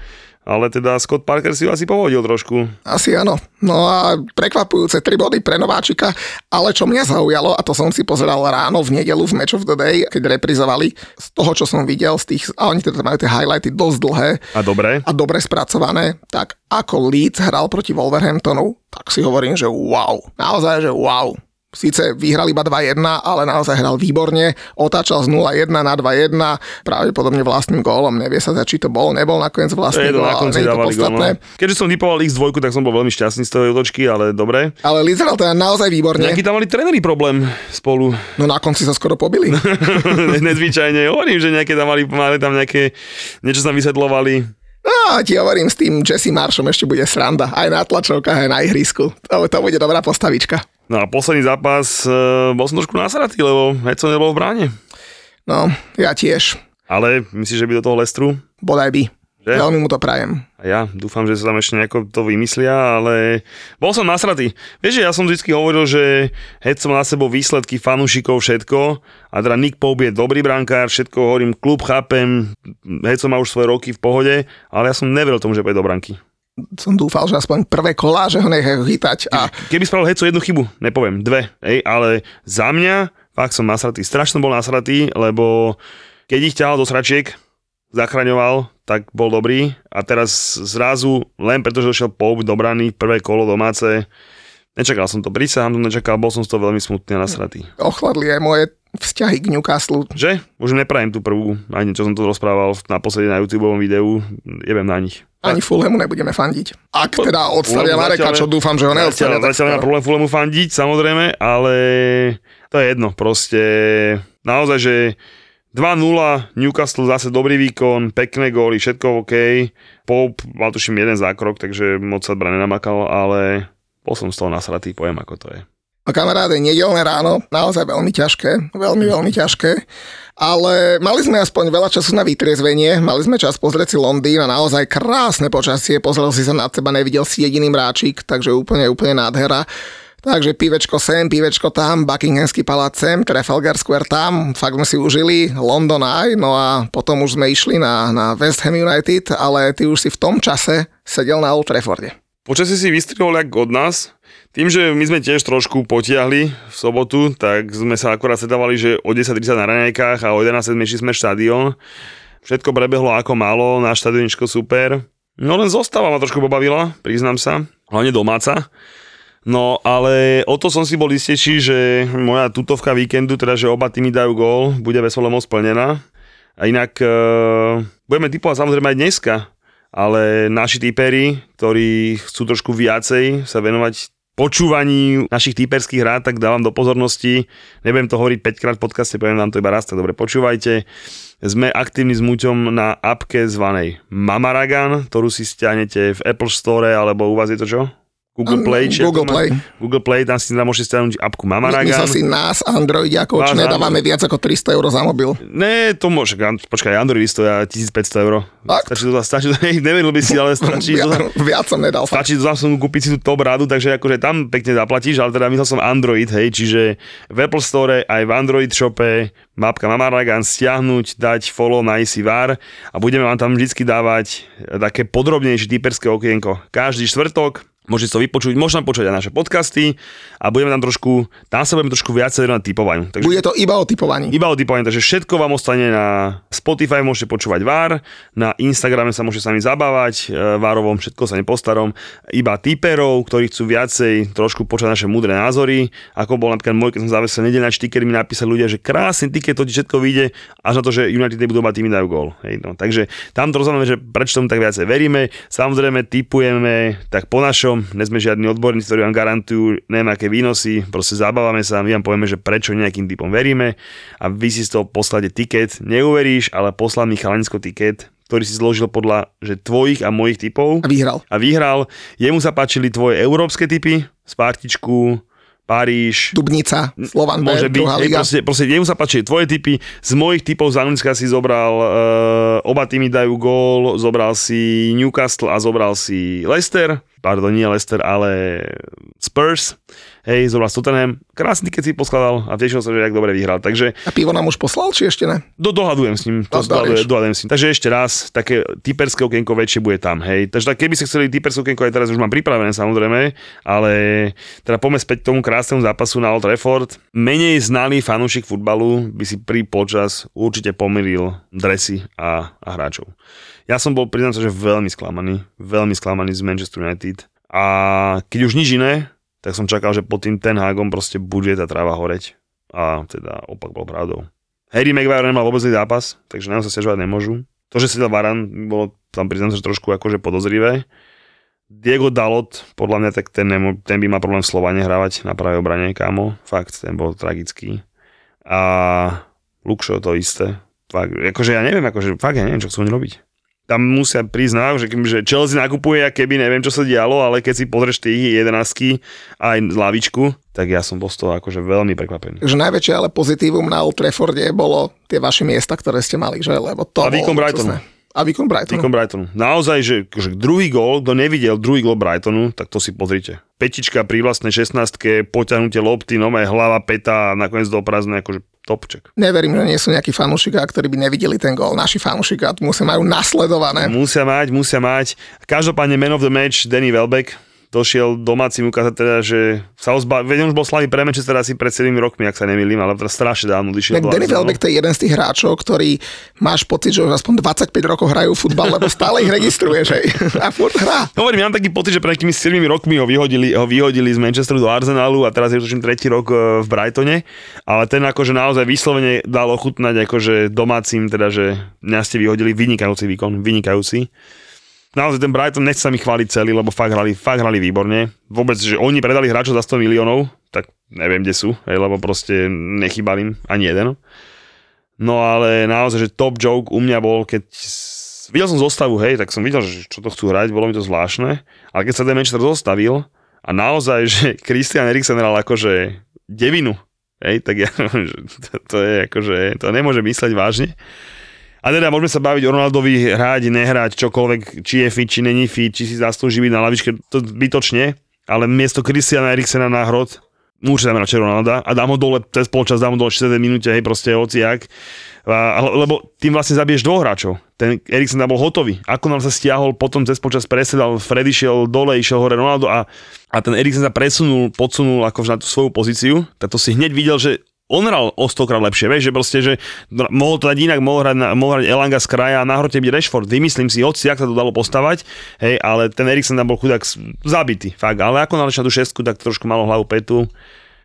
ale teda Scott Parker si asi povodil trošku. Asi áno. No a prekvapujúce 3 body pre Nováčika, ale čo mňa zaujalo, a to som si pozeral ráno v nedelu v Match of the Day, keď reprizovali, z toho, čo som videl, z tých, a oni teda majú tie highlighty dosť dlhé. A dobre. A dobre spracované, tak ako Leeds hral proti Wolverhamptonu, tak si hovorím, že wow. Naozaj, že wow. Síce vyhral iba 2-1, ale naozaj hral výborne, otáčal z 0-1 na 2-1, pravdepodobne vlastným gólom, nevie sa, či to bol, nebol nakoniec vlastný gól, ale nie je to podstatné. Gól, no. Keďže som vypoval X2, tak som bol veľmi šťastný z toho otočky, ale dobre. Ale Leeds hral teda naozaj výborne. Nejaký tam mali tréneri problém spolu. No na konci sa skoro pobili. Nezvyčajne, hovorím, že nejaké tam mali, mali tam nejaké, niečo sa vysvetlovali. No, ti hovorím, s tým Jesse Marshom ešte bude sranda. Aj na tlačovkách, aj na ihrisku. To, to bude dobrá postavička. No a posledný zápas, uh, bol som trošku nasratý, lebo Heco nebol v bráne. No, ja tiež. Ale myslíš, že by do toho Lestru? Bodaj by. Že? Veľmi mu to prajem. A ja dúfam, že sa tam ešte nejako to vymyslia, ale bol som nasratý. Vieš, že ja som vždy hovoril, že Heco má na sebou výsledky fanúšikov, všetko. A teda Nick Pope je dobrý brankár, všetko hovorím, klub chápem, Heco má už svoje roky v pohode, ale ja som neveril tomu, že pôjde do branky som dúfal, že aspoň prvé kolá, že ho nechajú chytať. A... Keby spravil Heco jednu chybu, nepoviem, dve, ej, ale za mňa fakt som nasratý. Strašne bol nasratý, lebo keď ich ťahal do sračiek, zachraňoval, tak bol dobrý a teraz zrazu, len pretože došiel Pope do brany, prvé kolo domáce, nečakal som to, prísahám to nečakal, bol som z toho veľmi smutný a nasratý. Ochladli aj moje vzťahy k Newcastle. Že? Už neprajem tú prvú, ani čo som to rozprával naposledy na YouTube videu, jebem na nich. Ani Fulhamu nebudeme fandiť. Ak teda odstavia Mareka, čo dúfam, že ho neodstavia. Zatiaľ, zatiaľ nemá problém Fulhamu fandiť, samozrejme, ale to je jedno, proste naozaj, že 2-0, Newcastle zase dobrý výkon, pekné góly, všetko OK. Pope mal tuším jeden zákrok, takže moc sa bra nenamakal, ale bol som z toho nasratý, poviem ako to je. No kamaráde, nedelné ráno, naozaj veľmi ťažké, veľmi, veľmi ťažké, ale mali sme aspoň veľa času na vytriezvenie, mali sme čas pozrieť si Londýn a naozaj krásne počasie, pozrel si sa nad seba, nevidel si jediný mráčik, takže úplne, úplne nádhera. Takže pivečko sem, pivečko tam, Buckinghamský palác sem, Trafalgar Square tam, fakt sme si užili, London aj, no a potom už sme išli na, na West Ham United, ale ty už si v tom čase sedel na Old Trafforde. Počasie si vystrihol jak od nás. Tým, že my sme tiež trošku potiahli v sobotu, tak sme sa akorát sedávali, že o 10.30 na raňajkách a o 11.00 sme štadión. Všetko prebehlo ako malo, náš štadioničko super. No len zostava ma trošku pobavila, priznám sa, hlavne domáca. No ale o to som si bol istejší, že moja tutovka víkendu, teda že oba týmy dajú gól, bude veselé splnená. A inak e, budeme typovať samozrejme aj dneska, ale naši typery, ktorí chcú trošku viacej sa venovať počúvaní našich typerských rád, tak dávam do pozornosti. Nebudem to hovoriť 5 krát v podcaste, poviem vám to iba raz, tak dobre počúvajte. Sme aktívni s Muťom na appke zvanej Mamaragan, ktorú si stiahnete v Apple Store, alebo u vás je to čo? Google Play, či Google ako Play. Google Play, tam si tam môžete stiahnuť apku Mamaragan. Myslel si nás, Androidiakov, či nedávame viac ako 300 eur za mobil. Ne, to môže, počkaj, Android stoja 1500 eur. Stačí to, stačí to, neveril by si, ale stačí to, Viac, viac som nedal. Stačí to Samsungu kúpiť si tú top radu, takže akože tam pekne zaplatíš, ale teda myslel som Android, hej, čiže v Apple Store aj v Android shope mapka Mamaragan stiahnuť, dať follow na ICVAR a budeme vám tam vždycky dávať také podrobnejšie typerské okienko. Každý štvrtok Môžete to vypočuť, možno počuť aj naše podcasty a budeme tam trošku, tam sa budeme trošku viacej na typovaniu. Takže Bude to iba o typovaní. iba o typovanie, takže všetko vám ostane na Spotify, môžete počúvať VAR, na Instagrame sa môžete sami zabávať, e, VARovom, všetko sa nepostarom, iba typerov, ktorí chcú viacej trošku počať naše múdre názory, ako bol napríklad môj, keď som zavesil nedelná ticket, mi napísali ľudia, že krásny ticket, to ti všetko vyjde, až na to, že United nebudú mať tými dajú gól. Hej, no. Takže tam to rozhodneme, že prečo tomu tak viacej veríme, samozrejme typujeme tak po našom, nie sme žiadni odborníci, ktorí vám garantujú neviem aké výnosy, proste zabávame sa, my vám povieme, že prečo nejakým typom veríme a vy si z toho poslate tiket, neuveríš, ale poslal mi chalansko tiket, ktorý si zložil podľa že tvojich a mojich typov A vyhral. a vyhral. Jemu sa páčili tvoje európske typy, Spartičku, Paríž, Dubnica, Slovan Môže byť, druhá liga. proste, proste jemu sa páči tvoje typy, z mojich typov z Anglicka si zobral, uh, oba týmy dajú gól, zobral si Newcastle a zobral si Leicester, pardon, nie Leicester, ale Spurs, hej, zobral Tottenham, krásny keď si poskladal a tešil sa, že jak dobre vyhral, takže A pivo nám už poslal, či ešte ne? do, dohadujem s ním, to dohadujem, dohadujem s ním. Takže ešte raz, také typerské okienko väčšie bude tam, hej. Takže tak, keby ste chceli typerské okienko, aj teraz už mám pripravené samozrejme, ale teda poďme späť k tomu krásnemu zápasu na Old Trafford. Menej znaný fanúšik futbalu by si pri počas určite pomýlil dresy a, a hráčov. Ja som bol, priznám sa, že veľmi sklamaný, veľmi sklamaný z Manchester United. A keď už nič iné, tak som čakal, že pod tým Ten Hagom proste bude tá tráva horeť. A teda opak bol pravdou. Harry Maguire nemal vôbec zápas, takže nám sa stiažovať nemôžu. To, že sedel Varan, bolo tam priznám sa, že trošku akože podozrivé. Diego Dalot, podľa mňa, tak ten, nemo, ten by mal problém Slovane hrávať na pravej obrane, kámo. Fakt, ten bol tragický. A Lukšo to isté. Fakt, akože ja neviem, akože fakt ja neviem, čo chcú oni robiť. Tam musia priznať, že, že Chelsea nakupuje, keby neviem, čo sa dialo, ale keď si pozrieš tých jedenásky aj z lavičku, tak ja som bol z toho akože veľmi prekvapený. Takže najväčšie ale pozitívum na Old Trafforde bolo tie vaše miesta, ktoré ste mali, že? Lebo to A výkon Brightonu. A výkon Brightonu. Výkon Brightonu. Naozaj, že, že druhý gól, kto nevidel druhý gól Brightonu, tak to si pozrite. Petička pri vlastnej 16 poťahnutie lopty, nové hlava, peta a nakoniec do prázdne, akože topček. Neverím, že nie sú nejakí fanúšiká, ktorí by nevideli ten gól. Naši fanúšiká musia majú nasledované. Musia mať, musia mať. Každopádne man of the match Danny Welbeck došiel domácim ukázať teda, že sa ozba... Veď on už bol slavný pre Manchester asi pred 7 rokmi, ak sa nemýlim, ale teraz strašne dávno odišiel. Tak Danny. Welbeck to je jeden z tých hráčov, ktorý máš pocit, že už aspoň 25 rokov hrajú futbal, lebo stále ich registruješ, hej. A furt hrá. Hovorím, ja mám taký pocit, že pred nejakými 7 rokmi ho vyhodili, ho vyhodili z Manchesteru do Arsenalu a teraz je už tretí rok e, v Brightone, ale ten akože naozaj vyslovene dal ochutnať akože domácim, teda že mňa ste vyhodili vynikajúci výkon, vynikajúci. Naozaj ten Brighton nechce sa mi chváliť celý, lebo fakt hrali, fakt hrali výborne. Vôbec, že oni predali hráčov za 100 miliónov, tak neviem, kde sú, hej, lebo proste nechýbal im ani jeden. No ale naozaj, že top joke u mňa bol, keď videl som zostavu, hej, tak som videl, že čo to chcú hrať, bolo mi to zvláštne, ale keď sa ten Manchester zostavil a naozaj, že Christian Eriksen hral akože devinu, hej, tak ja, to, to je akože, to nemôže mysleť vážne. A teda môžeme sa baviť o Ronaldovi hrať, nehrať, čokoľvek, či je fit, či není fit, či si zaslúži byť na lavičke, to zbytočne, ale miesto Christiana Eriksena na hrod určite dáme radšej Ronalda a dám ho dole cez polčas, dám ho dole 60 minúte, hej, proste hociak. A, lebo tým vlastne zabiješ dvoch hráčov. Ten Eriksen tam bol hotový. Ako nám sa stiahol, potom cez počas presedal, Freddy šiel dole, išiel hore Ronaldo a, a ten Eriksen sa presunul, podsunul ako na tú svoju pozíciu, tak to si hneď videl, že on hral o stokrát lepšie, vieš, že proste, že mohol to dať inak, mohol hrať, mohol hrať Elanga z kraja a na byť Rashford, vymyslím si, hoci, jak sa to dalo postavať, hej, ale ten Eriksen tam bol chudák zabitý, fakt, ale ako naleč na tú šestku, tak trošku malo hlavu petu.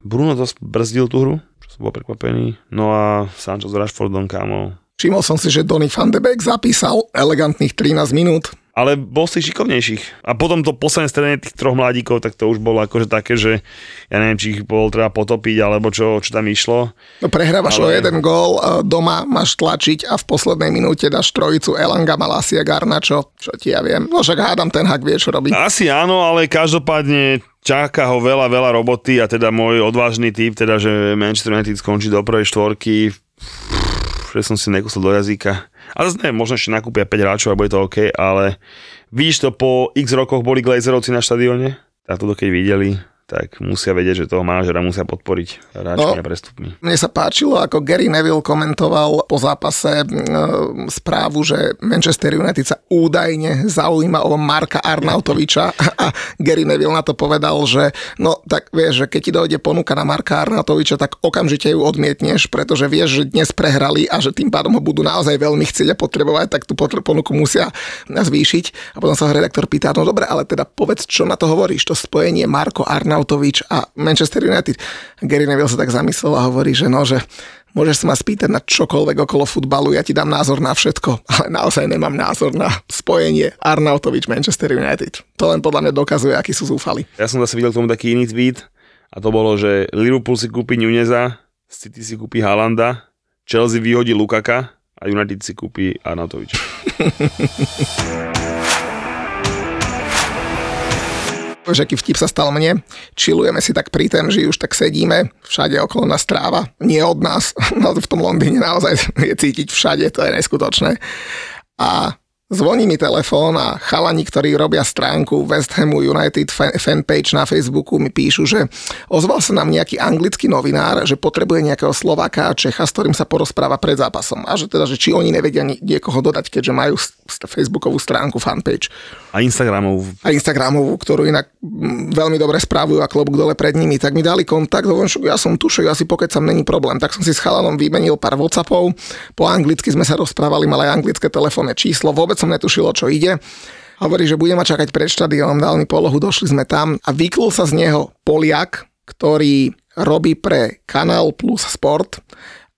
Bruno dosť brzdil tú hru, čo som bol prekvapený, no a Sancho s Rashfordom, kámo, Všimol som si, že Donny van de Beek zapísal elegantných 13 minút. Ale bol z tých šikovnejších. A potom to posledné stredenie tých troch mladíkov, tak to už bolo akože také, že ja neviem, či ich bol treba potopiť, alebo čo, čo tam išlo. No prehrávaš o Ale- jeden gól, e, doma máš tlačiť a v poslednej minúte dáš trojicu Elanga, Malasia, Garnačo, čo ti ja viem. No však hádam, ten hak vie, čo robí. Asi áno, ale každopádne čaká ho veľa, veľa roboty a teda môj odvážny typ, teda, že Manchester United skončí do prvej štvorky, že som si nekusol do jazyka. A zase neviem, možno ešte nakúpia 5 hráčov a bude to OK, ale vidíš to, po x rokoch boli Glazerovci na štadióne, a toto keď videli, tak musia vedieť, že toho manažera musia podporiť hráčmi No. a prestupmi. Mne sa páčilo, ako Gary Neville komentoval po zápase e, správu, že Manchester United sa údajne zaujíma o Marka Arnautoviča a Gary Neville na to povedal, že no tak vieš, že keď ti dojde ponuka na Marka Arnautoviča, tak okamžite ju odmietneš, pretože vieš, že dnes prehrali a že tým pádom ho budú naozaj veľmi chcieť a potrebovať, tak tú ponuku musia zvýšiť. A potom sa redaktor pýta, no dobre, ale teda povedz, čo na to hovoríš, to spojenie Marko Arnautovič a Manchester United. Gary Neville sa tak zamyslel a hovorí, že no, že môžeš sa ma spýtať na čokoľvek okolo futbalu, ja ti dám názor na všetko, ale naozaj nemám názor na spojenie Arnautovič Manchester United. To len podľa mňa dokazuje, akí sú zúfali. Ja som zase videl k tomu taký iný tweet a to bolo, že Liverpool si kúpi Nuneza, City si kúpi Halanda, Chelsea vyhodí Lukaka a United si kúpi Arnautoviča. Vieš, aký vtip sa stal mne? Čilujeme si tak pri tém, že už tak sedíme, všade okolo nás tráva, nie od nás, no v tom Londýne naozaj je cítiť všade, to je neskutočné. A zvoní mi telefón a chalani, ktorí robia stránku West Hamu United fan- fanpage na Facebooku mi píšu, že ozval sa nám nejaký anglický novinár, že potrebuje nejakého Slováka a Čecha, s ktorým sa porozpráva pred zápasom. A že teda, že či oni nevedia ni- niekoho dodať, keďže majú Facebookovú stránku fanpage. A Instagramov a Instagramovú, ktorú inak mm, veľmi dobre správujú a klobúk dole pred nimi, tak mi dali kontakt, hovorím, ja som tu, že ja si pokecam, není problém. Tak som si s chalanom vymenil pár Whatsappov, po anglicky sme sa rozprávali, mal aj anglické telefónne číslo, vôbec som netušil, o čo ide. Hovorí, že bude ma čakať pred štadiónom, dal mi polohu, došli sme tam a vyklul sa z neho Poliak, ktorý robí pre Kanál Plus Sport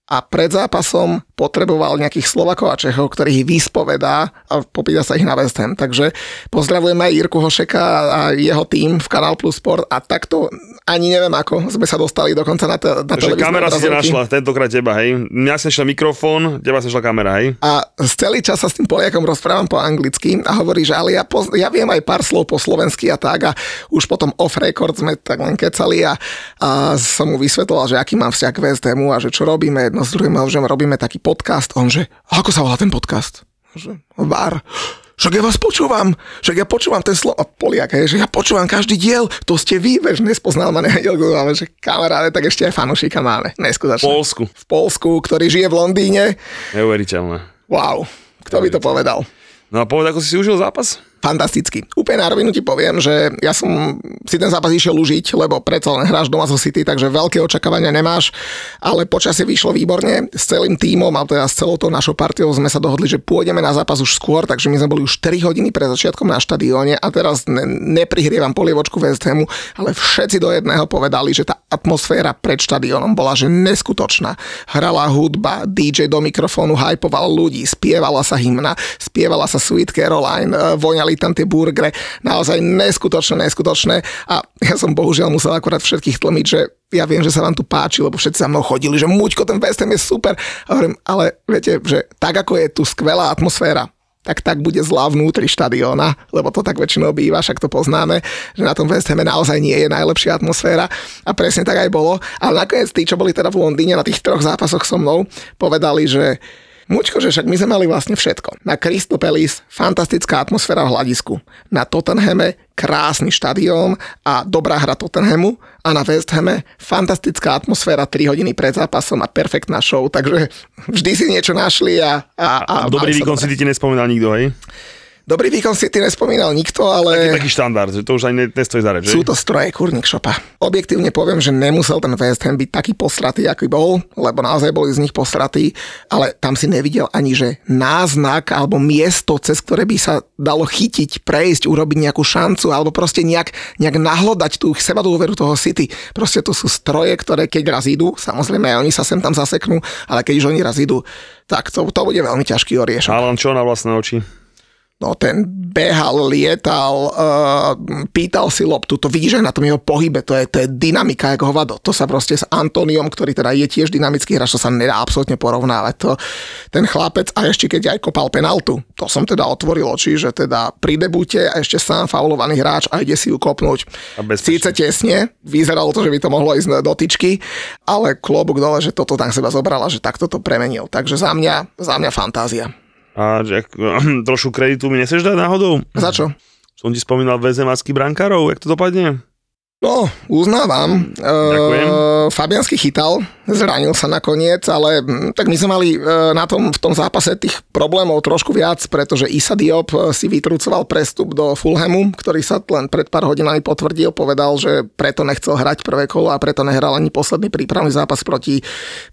a pred zápasom potreboval nejakých Slovakov a Čechov, ktorých vyspovedá a popýta sa ich na West Ham. Takže pozdravujeme Jirku Hošeka a jeho tým v Kanál Plus Sport a takto ani neviem ako sme sa dostali dokonca na, te, na Takže televízne kamera si našla, tentokrát teba, hej. Mňa si našla mikrofón, teba si našla kamera, hej. A z celý čas sa s tým Poliakom rozprávam po anglicky a hovorí, že ale ja, poz, ja viem aj pár slov po slovensky a tak a už potom off record sme tak len kecali a, a som mu vysvetloval, že aký mám vzťah k West Hamu a že čo robíme jedno s druhým, že robíme taký podcast. On, že ako sa volá ten podcast? Že bar. Však ja vás počúvam, však ja počúvam ten slovo, Poliak, hej, že ja počúvam každý diel, to ste vy, veď nespoznal ma nevedel, kto máme, že kamaráde, tak ešte aj fanušika máme, V neskutočne. Polsku. v Polsku, ktorý žije v Londýne, Neuveriteľné. Wow, kto by to povedal? No a povedz, ako si si užil zápas? Fantasticky. Úplne na rovinu ti poviem, že ja som si ten zápas išiel užiť, lebo predsa len hráš doma zo City, takže veľké očakávania nemáš, ale počasie vyšlo výborne. S celým tímom, a teda s celou tou našou partiou sme sa dohodli, že pôjdeme na zápas už skôr, takže my sme boli už 3 hodiny pred začiatkom na štadióne a teraz ne, neprihrievam polievočku West Hamu, ale všetci do jedného povedali, že tá atmosféra pred štadiónom bola že neskutočná. Hrala hudba, DJ do mikrofónu hypoval ľudí, spievala sa hymna, spievala sa Sweet Caroline, eh, voňali dali tam tie burgery, naozaj neskutočné, neskutočné a ja som bohužiaľ musel akorát všetkých tlmiť, že ja viem, že sa vám tu páči, lebo všetci za mnou chodili, že Muďko, ten West Ham je super. A hovorím, ale viete, že tak ako je tu skvelá atmosféra, tak tak bude zlá vnútri štadióna, lebo to tak väčšinou býva, však to poznáme, že na tom West Hame naozaj nie je najlepšia atmosféra a presne tak aj bolo. Ale nakoniec tí, čo boli teda v Londýne na tých troch zápasoch so mnou, povedali, že Mučko, že však my sme mali vlastne všetko. Na Crystal Palace fantastická atmosféra v hľadisku. Na Tottenhame krásny štadión a dobrá hra Tottenhamu a na West Hame fantastická atmosféra 3 hodiny pred zápasom a perfektná show, takže vždy si niečo našli a... A, A, a dobrý výkon si ti nespomínal nikto, hej? Dobrý výkon si ty nespomínal nikto, ale... Taký, taký štandard, že to už ani ne- nestojí za reč? Sú to stroje kurník šopa. Objektívne poviem, že nemusel ten West Ham byť taký posratý, aký bol, lebo naozaj boli z nich posratí, ale tam si nevidel ani, že náznak alebo miesto, cez ktoré by sa dalo chytiť, prejsť, urobiť nejakú šancu alebo proste nejak, nejak nahlodať tú seba dôveru toho City. Proste to sú stroje, ktoré keď raz idú, samozrejme aj oni sa sem tam zaseknú, ale keď už oni raz idú, tak to, to bude veľmi ťažký oriešok. Alan, čo na vlastné oči? No ten behal, lietal, uh, pýtal si loptu, to vidíš aj na tom jeho pohybe, to je, to je dynamika ako hovado. To sa proste s Antoniom, ktorý teda je tiež dynamický hráč, to sa nedá absolútne porovnávať. To, ten chlapec, a ešte keď aj kopal penaltu, to som teda otvoril oči, že teda pri debute a ešte sám faulovaný hráč a ide si ju kopnúť. Síce tesne, vyzeralo to, že by to mohlo ísť do tyčky, ale klobúk dole, že toto tam seba zobrala, že takto to premenil. Takže za mňa, za mňa fantázia. A že, trošku kreditu mi neseš dať náhodou? Za čo? Som ti spomínal väzemáckých brankárov, jak to dopadne? No, uznávam. Ďakujem. Uh, Fabiansky chytal, zranil sa nakoniec, ale mm, tak my sme mali uh, na tom, v tom zápase tých problémov trošku viac, pretože Isa Diop uh, si vytrúcoval prestup do Fulhamu, ktorý sa len pred pár hodinami potvrdil, povedal, že preto nechcel hrať prvé kolo a preto nehral ani posledný prípravný zápas proti,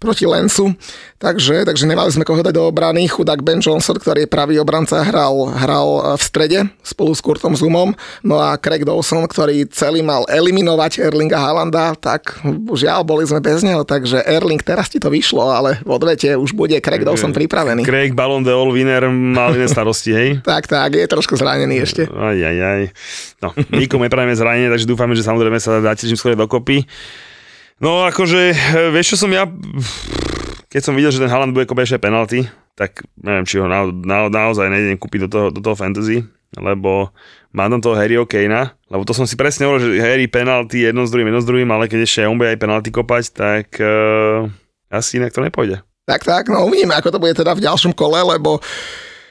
proti Lensu. Takže, takže nemali sme koho dať do obrany. Chudák Ben Johnson, ktorý je pravý obranca, hral, hral uh, v strede spolu s Kurtom Zumom. No a Craig Dawson, ktorý celý mal eliminovať Erlinga Haalanda, tak žiaľ, boli sme bez neho, takže Erling, teraz ti to vyšlo, ale v odvete už bude Craig Dawson pripravený. Craig Ballon All winner mal iné starosti, hej? Tak, tak, je trošku zranený ešte. Aj, aj, aj. No, nikomu neprajeme zranenie, takže dúfame, že samozrejme sa dáte čím skôr dokopy. No akože, e, vieš čo som ja, keď som videl, že ten Haaland bude kopať penalty, tak neviem, či ho na, na, naozaj nejdem kúpiť do toho, do toho fantasy, lebo mám tam toho Harryho Kanea, lebo to som si presne hovoril, že Harry penalty jedno s druhým, jedno s druhým, ale keď ešte on bude aj penalty kopať, tak uh, asi inak to nepôjde. Tak, tak, no uvidíme, ako to bude teda v ďalšom kole, lebo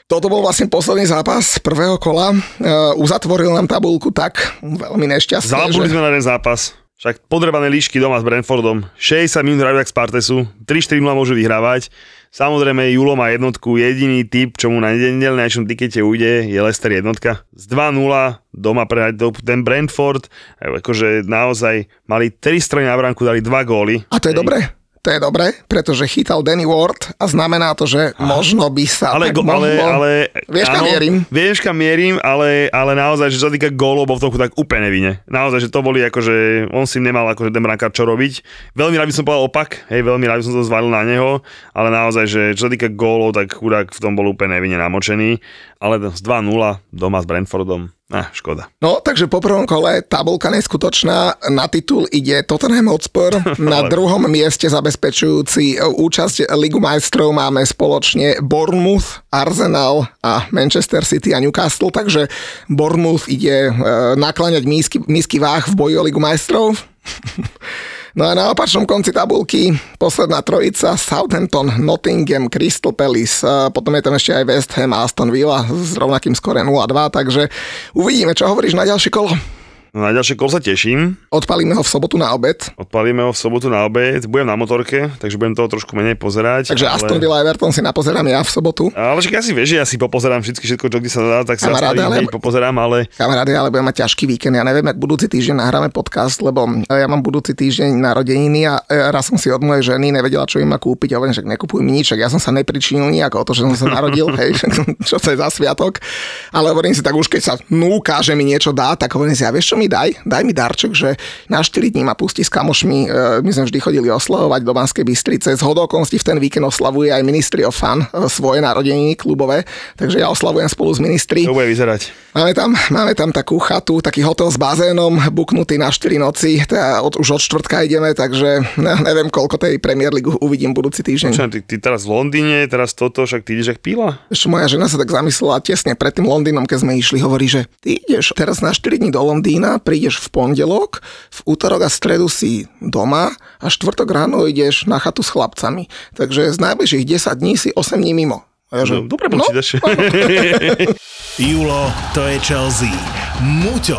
toto bol vlastne posledný zápas prvého kola. Uh, uzatvoril nám tabulku tak veľmi nešťastne, Zabudli že... sme na ten zápas. Však podrebané líšky doma s Brentfordom. 60 minút hrajú jak Spartesu. 3-4 môžu vyhrávať. Samozrejme, Julo má jednotku. Jediný typ, čo mu na nedelnejšom tikete ujde, je Leicester jednotka. Z 2-0 doma prehrať ten Brentford. Akože naozaj mali 3 strany na bránku, dali 2 góly. A to je dobré. To je dobré, pretože chytal Danny Ward a znamená to, že možno by sa Ale, go, mohlo... ale, ale Vieš, kam áno, mierim? Vieš, kam mierim, ale, ale naozaj, že sa týka gólov, bol v tom tak úplne nevine. Naozaj, že to boli akože, on si nemal akože ten brankár čo robiť. Veľmi rád by som povedal opak, hej, veľmi rád by som to zvalil na neho, ale naozaj, že čo sa týka gólov, tak chudák v tom bol úplne nevine namočený. Ale z 2-0 doma s Brentfordom, ah, škoda. No, takže po prvom kole tabulka neskutočná. Na titul ide Tottenham Hotspur. Na druhom mieste zabezpečujúci e, účasť Ligu majstrov máme spoločne Bournemouth, Arsenal a Manchester City a Newcastle. Takže Bournemouth ide e, nakláňať mísky, mísky váh v boji o Ligu majstrov. No a na opačnom konci tabulky posledná trojica Southampton, Nottingham, Crystal Palace, potom je tam ešte aj West Ham a Aston Villa s rovnakým skore 0-2, takže uvidíme, čo hovoríš na ďalšie kolo. No na ďalšie kol sa teším. Odpalíme ho v sobotu na obed, Odpalíme ho v sobotu na obed. Budem na motorke, takže budem toho trošku menej pozerať. takže ale... Aston Villa Everton si napozerám ja v sobotu. Ale však ja si vieš, že ja si popozerám všetky, všetko, čo kde sa dá, tak sa Kamaráde, ale- popozerám, ale Kamaráde, ale budeme mať ťažký víkend. Ja neviem, ak budúci týždeň nahráme podcast, lebo e, ja mám budúci týždeň narodeniny a e, raz som si od mojej ženy nevedela, čo im má kúpiť. A hovorím, že nekupuj mi nič, ja som sa nepričinil nejako o to, že som sa narodil, hej, čo to je za sviatok. Ale hovorím si tak už, keď sa núka, že mi niečo dá, tak hovorím si, a vieš čo mi mi daj, daj mi darček, že na 4 dní ma pustí s kamošmi, e, my sme vždy chodili oslavovať do Banskej Bystrice, z hodokonosti v ten víkend oslavuje aj Ministry of Fun e, svoje narodeniny klubové, takže ja oslavujem spolu s ministri. To bude vyzerať. Máme tam, máme tam takú chatu, taký hotel s bazénom, buknutý na 4 noci, teda od, už od štvrtka ideme, takže ne, neviem, koľko tej Premier League uvidím budúci týždeň. Čo, ty, ty teraz v Londýne, teraz toto, však ty ideš jak píla? Ešte moja žena sa tak zamyslela tesne pred tým Londýnom, keď sme išli, hovorí, že ty ideš teraz na 4 dní do Londýna, prídeš v pondelok, v útorok a stredu si doma a štvrtok ráno ideš na chatu s chlapcami. Takže z najbližších 10 dní si 8 dní mimo. A ja, že, No, dobre počítaš. Julo, to je Chelsea. Muťo,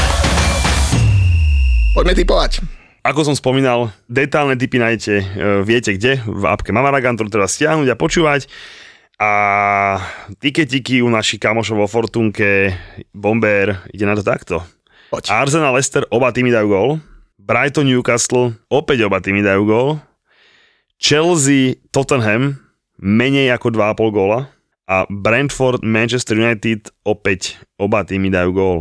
Poďme typovať. Ako som spomínal, detálne tipy nájdete, e, viete kde, v appke Mamaragan, ktorú treba stiahnuť a počúvať. A tiketiky u našich kamošov vo Fortunke, Bomber, ide na to takto. Poď. Arsenal Leicester, oba týmy dajú gól. Brighton Newcastle, opäť oba týmy dajú gól. Chelsea Tottenham, menej ako 2,5 góla. A Brentford Manchester United, opäť oba týmy dajú gól.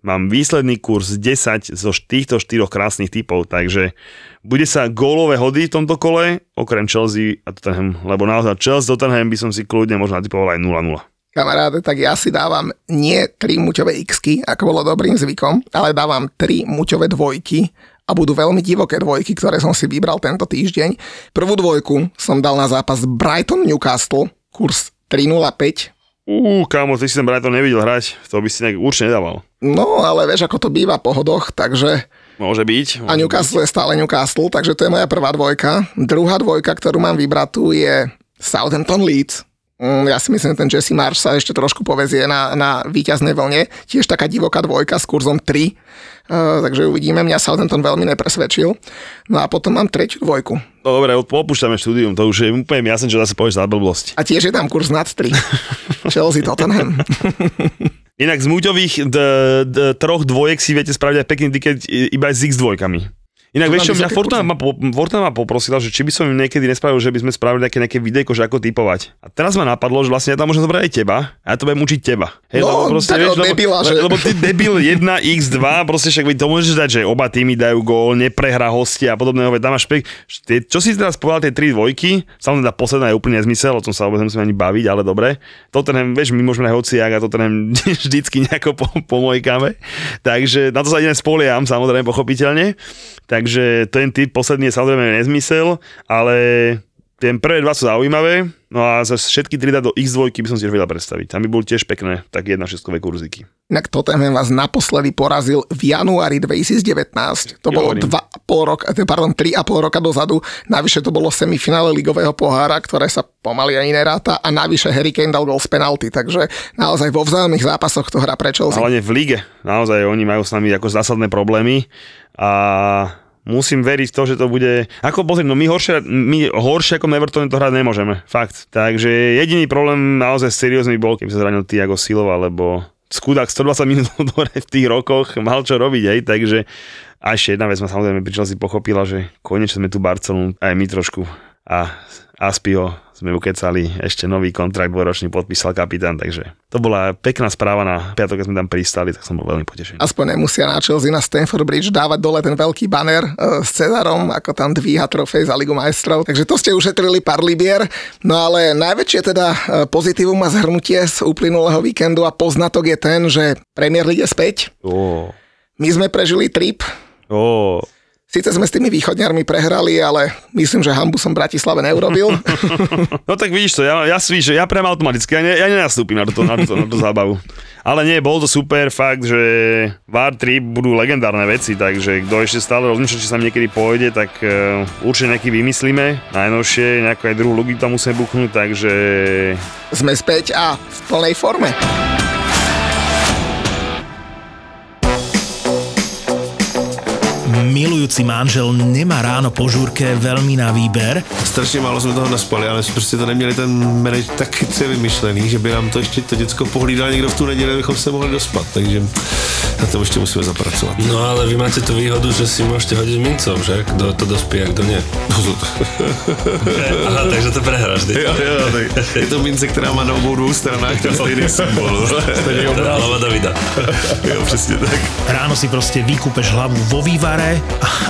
Mám výsledný kurz 10 zo týchto štyroch krásnych typov, takže bude sa gólové hody v tomto kole, okrem Chelsea a Tottenham, lebo naozaj Chelsea Tottenham by som si kľudne možno natypoval aj 0-0. Kamaráde, tak ja si dávam nie 3 muťové x ako bolo dobrým zvykom, ale dávam 3 muťové dvojky a budú veľmi divoké dvojky, ktoré som si vybral tento týždeň. Prvú dvojku som dal na zápas Brighton Newcastle, kurz 3.05. Uú, kámo, ty si ten Brighton nevidel hrať, to by si nejak určite nedával. No, ale vieš, ako to býva po hodoch, takže Môže byť. a môže Newcastle je stále Newcastle, takže to je moja prvá dvojka. Druhá dvojka, ktorú mám vybratú je Southampton Leeds. Mm, Ja si myslím, že ten Jesse Marsh sa ešte trošku povezie na, na víťaznej vlne. Tiež taká divoká dvojka s kurzom 3. Uh, takže uvidíme, mňa Southampton veľmi nepresvedčil. No a potom mám tretiu dvojku. No dobre, opúšťame štúdium, to už je úplne jasné, že zase povieš za blbosť. A tiež je tam kurz nad 3. Chelsea Tottenham. Inak z múťových d, d, troch dvojek si viete spraviť aj pekný tiket iba aj s x dvojkami. Inak vieš čo, mňa Fortuna ma, Fortuna ma poprosila, že či by som im niekedy nespravil, že by sme spravili nejaké, nejaké videjko, že ako typovať. A teraz ma napadlo, že vlastne ja tam môžem zobrať aj teba a ja to budem učiť teba. Hej, No, takého debila, lebo, že- lebo ty debil 1x2, proste však to môžeš dať, že oba týmy dajú gól, neprehrá hostia a podobné, veď tam máš pek. Čo si teraz povedal tie tri dvojky, samozrejme tá posledná je úplne nezmysel, o tom sa vôbec nemusíme ani baviť, ale dobre. Tottenham, vieš, my môžeme hrať hociak a Tottenham vždycky nejako po, pomojkáme. Takže na to sa idem spolieham, samozrejme, pochopiteľne. Takže ten typ posledný je samozrejme nezmysel, ale ten prvé dva sú zaujímavé, no a zase všetky tri dať do x2 by som si tiež vedel predstaviť. Tam by boli tiež pekné, tak jedna šestkové kurziky. Inak Tottenham vás naposledy porazil v januári 2019. To bolo hovorím. 2,5 roka, eh, pardon, 3,5 roka dozadu. Navyše to bolo semifinále ligového pohára, ktoré sa pomaly ani neráta a navyše Harry Kane dal gol z penalty, takže naozaj vo vzájomných zápasoch to hra pre Chelsea. Ale v lige. Naozaj oni majú s nami ako zásadné problémy a musím veriť v to, že to bude... Ako pozrieť, no my horšie, my horšie ako Everton to hrať nemôžeme. Fakt. Takže jediný problém naozaj seriózny bol, keby sa zranil Tiago Silva, lebo skudák 120 minút dore v tých rokoch mal čo robiť, hej, takže a ešte jedna vec ma samozrejme pri Chelsea pochopila, že konečne sme tu Barcelonu, aj my trošku a Aspio sme ukecali, ešte nový kontrakt dvojročný podpísal kapitán, takže to bola pekná správa na piatok, keď sme tam pristali, tak som bol veľmi potešený. Aspoň nemusia na Chelsea na Stamford Bridge dávať dole ten veľký banner uh, s Cezarom, ako tam dvíha trofej za Ligu majstrov. Takže to ste ušetrili pár libier. No ale najväčšie teda uh, pozitívum a zhrnutie z uplynulého víkendu a poznatok je ten, že Premier League je späť. Ó, My sme prežili trip. ó, Sice sme s tými východňarmi prehrali, ale myslím, že hambu som Bratislave neurobil. No tak vidíš to, ja, ja, svíš, ja prem automaticky, ja, ne, ja nenastúpim na to, na, to, na to zábavu. Ale nie, bol to super fakt, že VAR 3 budú legendárne veci, takže kto ešte stále rozmýšľa, či sa niekedy pôjde, tak uh, určite nejaký vymyslíme. Najnovšie, nejakú aj druhú logiku tam musíme buchnúť, takže sme späť a v plnej forme. Milujúci manžel nemá ráno po žúrke veľmi na výber, Strašně málo jsme toho naspali, ale jsme prostě to neměli ten manage tak chytře vymyšlený, že by nám to ještě to děcko pohlídal někdo v tu neděli, abychom se mohli dospat, takže na to ještě musíme zapracovat. No ale vy máte tú výhodu, že si môžete hodiť mincov, že? Kto to dospie a kto nie. Aha, takže to prehráš. ty. Jo, jo, tak je to mince, která má na obou dvou stranách ten stejný symbol. Teda hlava Davida. jo, přesně tak. ráno si proste vykúpeš hlavu vo vývare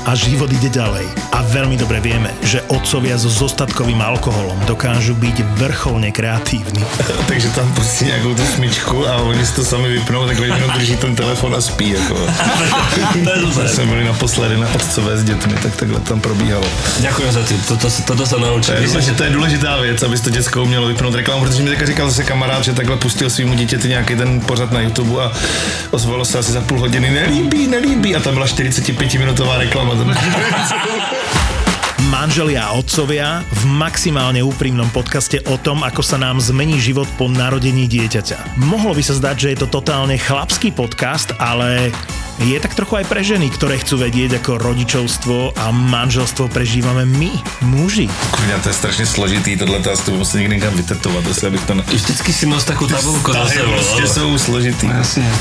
a, život ide ďalej. A veľmi dobre vieme, že otcovia so zostatkovým alkoholom dokážu byť vrcholne kreatívni. Takže tam pustí nějakou tu smyčku a oni si to sami vypnou, takhle jenom drží ten telefon a spí. Jako. To jsme byli naposledy na otcové s dětmi, tak takhle tam probíhalo. Ďakujem za tým, toto, toto sa To naučil. je, že to je důležitá věc, aby to děcko umělo vypnout reklamu, protože mi teďka říkal zase kamarád, že takhle pustil svýmu dítěti nějaký ten pořad na YouTube a ozvalo se asi za půl hodiny, nelíbí, nelíbí a tam byla 45 minutová reklama. Manželia a otcovia v maximálne úprimnom podcaste o tom, ako sa nám zmení život po narodení dieťaťa. Mohlo by sa zdať, že je to totálne chlapský podcast, ale je tak trochu aj pre ženy, ktoré chcú vedieť, ako rodičovstvo a manželstvo prežívame my, muži. Kurňa, to je strašně složitý, tohle to asi to musím někdy někam vytetovat, asi abych to... Na... Vždycky si nos takú tabulku prostě ale- jsou složitý.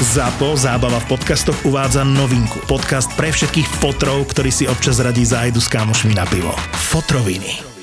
ZAPO, zábava v podcastoch, uvádza novinku. Podcast pre všetkých fotrov, ktorí si občas radí zájdu s kámošmi na pivo. Fotroviny.